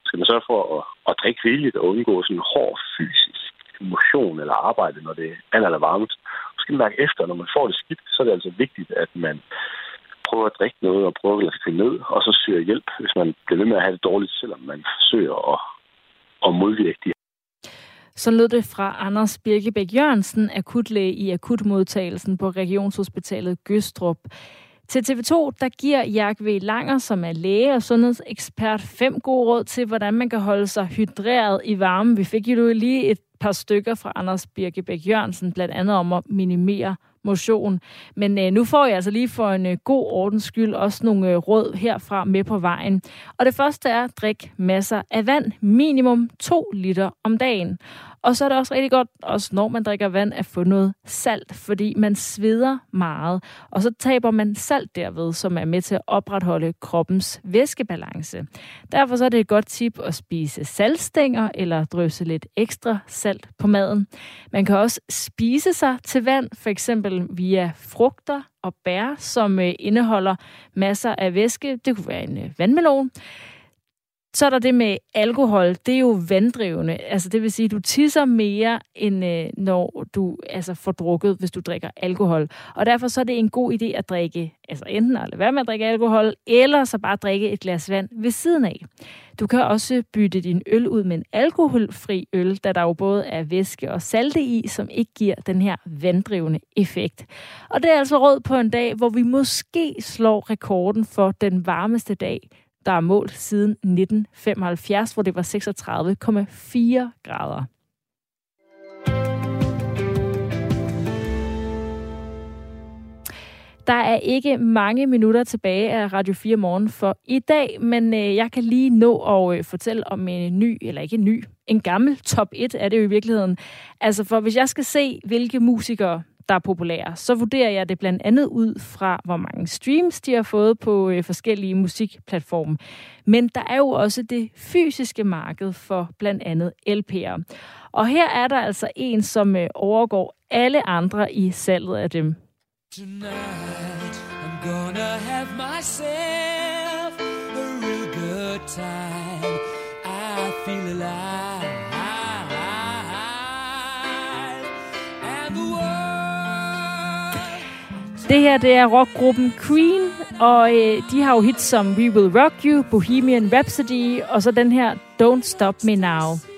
Så skal man sørge for at, at drikke rigeligt og undgå sådan hård fysisk motion eller arbejde, når det er aller, aller varmest. Så skal man mærke efter, når man får det skidt, så er det altså vigtigt, at man prøver at drikke noget og prøver at lade sig ned, og så søger hjælp, hvis man bliver ved med at have det dårligt, selvom man forsøger at, at modvirke de så lød det fra Anders Birkebæk Jørgensen, akutlæge i akutmodtagelsen på Regionshospitalet Gøstrup. Til TV2, der giver Jack V. Langer, som er læge og sundhedsekspert, fem gode råd til, hvordan man kan holde sig hydreret i varmen. Vi fik jo lige et par stykker fra Anders Birkebæk Jørgensen, blandt andet om at minimere motion. Men øh, nu får jeg altså lige for en øh, god ordens skyld også nogle øh, råd herfra med på vejen. Og det første er drik masser af vand, minimum 2 liter om dagen. Og så er det også rigtig godt, også når man drikker vand, at få noget salt, fordi man sveder meget. Og så taber man salt derved, som er med til at opretholde kroppens væskebalance. Derfor så er det et godt tip at spise saltstænger eller drøse lidt ekstra salt på maden. Man kan også spise sig til vand, for eksempel via frugter og bær, som øh, indeholder masser af væske. Det kunne være en øh, vandmelon. Så er der det med alkohol. Det er jo vanddrivende. Altså det vil sige, at du tisser mere, end øh, når du altså, får drukket, hvis du drikker alkohol. Og derfor så er det en god idé at drikke, altså enten at lade være med at drikke alkohol, eller så bare drikke et glas vand ved siden af. Du kan også bytte din øl ud med en alkoholfri øl, da der jo både er væske og salte i, som ikke giver den her vanddrivende effekt. Og det er altså råd på en dag, hvor vi måske slår rekorden for den varmeste dag der er målt siden 1975, hvor det var 36,4 grader. Der er ikke mange minutter tilbage af Radio 4 Morgen for i dag, men øh, jeg kan lige nå at øh, fortælle om en ny, eller ikke en ny, en gammel top 1 er det jo i virkeligheden. Altså for hvis jeg skal se, hvilke musikere, der er populære, så vurderer jeg det blandt andet ud fra, hvor mange streams de har fået på øh, forskellige musikplatforme. Men der er jo også det fysiske marked for blandt andet LP'er. Og her er der altså en, som øh, overgår alle andre i salget af dem. Tonight I'm gonna have myself a real good time. I feel alive. Det her, det er rockgruppen Queen, og øh, de har jo hits som We Will Rock You, Bohemian Rhapsody, og så den her Don't Stop Me Now.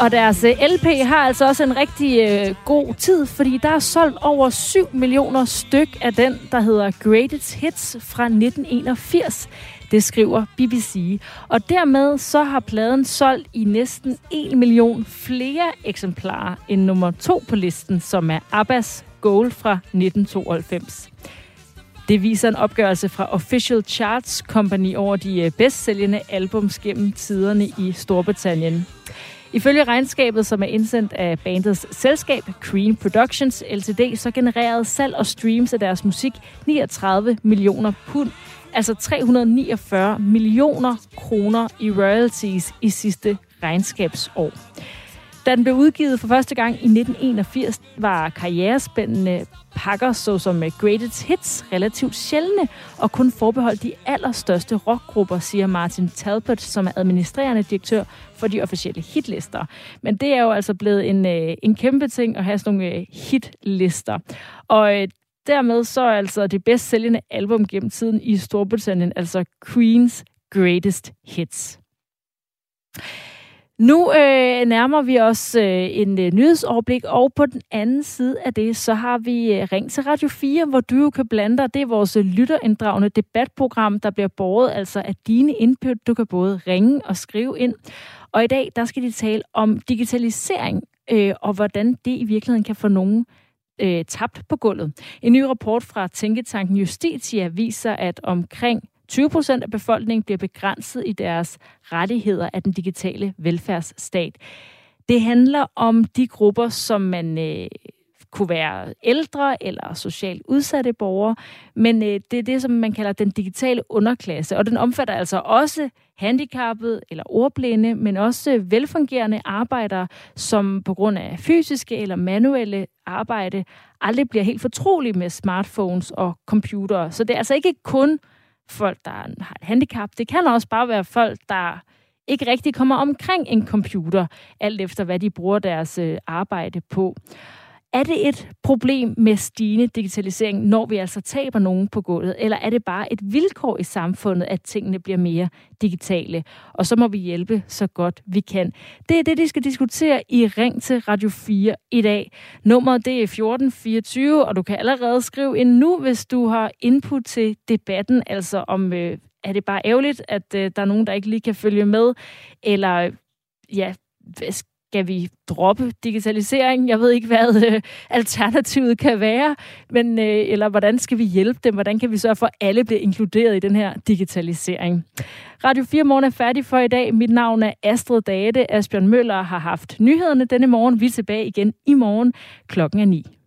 Og deres øh, LP har altså også en rigtig øh, god tid, fordi der er solgt over 7 millioner styk af den, der hedder Greatest Hits fra 1981. Det skriver BBC. Og dermed så har pladen solgt i næsten 1 million flere eksemplarer end nummer to på listen, som er Abbas Gold fra 1992. Det viser en opgørelse fra Official Charts Company over de øh, bedst sælgende albums gennem tiderne i Storbritannien. Ifølge regnskabet, som er indsendt af bandets selskab, Cream Productions Ltd., så genererede salg og streams af deres musik 39 millioner pund altså 349 millioner kroner i royalties i sidste regnskabsår. Da den blev udgivet for første gang i 1981, var karrierespændende pakker såsom Greatest Hits relativt sjældne og kun forbeholdt de allerstørste rockgrupper, siger Martin Talbot, som er administrerende direktør for de officielle hitlister. Men det er jo altså blevet en, øh, en kæmpe ting at have sådan nogle øh, hitlister. Og øh, dermed så er altså det bedst sælgende album gennem tiden i Storbritannien, altså Queen's Greatest Hits. Nu øh, nærmer vi os øh, en øh, nyhedsoverblik, og på den anden side af det, så har vi øh, Ring til Radio 4, hvor du jo kan blande dig. Det er vores øh, lytterinddragende debatprogram, der bliver båret altså af dine input. Du kan både ringe og skrive ind. Og i dag, der skal de tale om digitalisering, øh, og hvordan det i virkeligheden kan få nogen øh, tabt på gulvet. En ny rapport fra Tænketanken Justitia viser, at omkring 20 procent af befolkningen bliver begrænset i deres rettigheder af den digitale velfærdsstat. Det handler om de grupper, som man øh, kunne være ældre eller socialt udsatte borgere, men øh, det er det, som man kalder den digitale underklasse, og den omfatter altså også handicappede eller ordblinde, men også velfungerende arbejdere, som på grund af fysiske eller manuelle arbejde aldrig bliver helt fortrolige med smartphones og computere. Så det er altså ikke kun folk, der har et handicap. Det kan også bare være folk, der ikke rigtig kommer omkring en computer, alt efter hvad de bruger deres øh, arbejde på. Er det et problem med stigende digitalisering, når vi altså taber nogen på gulvet, eller er det bare et vilkår i samfundet, at tingene bliver mere digitale? Og så må vi hjælpe så godt vi kan. Det er det, de skal diskutere i Ring til Radio 4 i dag. Nummeret det er 1424, og du kan allerede skrive ind nu, hvis du har input til debatten, altså om øh, er det bare ærgerligt, at øh, der er nogen, der ikke lige kan følge med, eller ja, skal vi droppe digitalisering? Jeg ved ikke, hvad øh, alternativet kan være, men øh, eller hvordan skal vi hjælpe dem? Hvordan kan vi sørge for, at alle bliver inkluderet i den her digitalisering? Radio 4 Morgen er færdig for i dag. Mit navn er Astrid Date. Asbjørn Møller har haft nyhederne denne morgen. Vi er tilbage igen i morgen klokken er 9.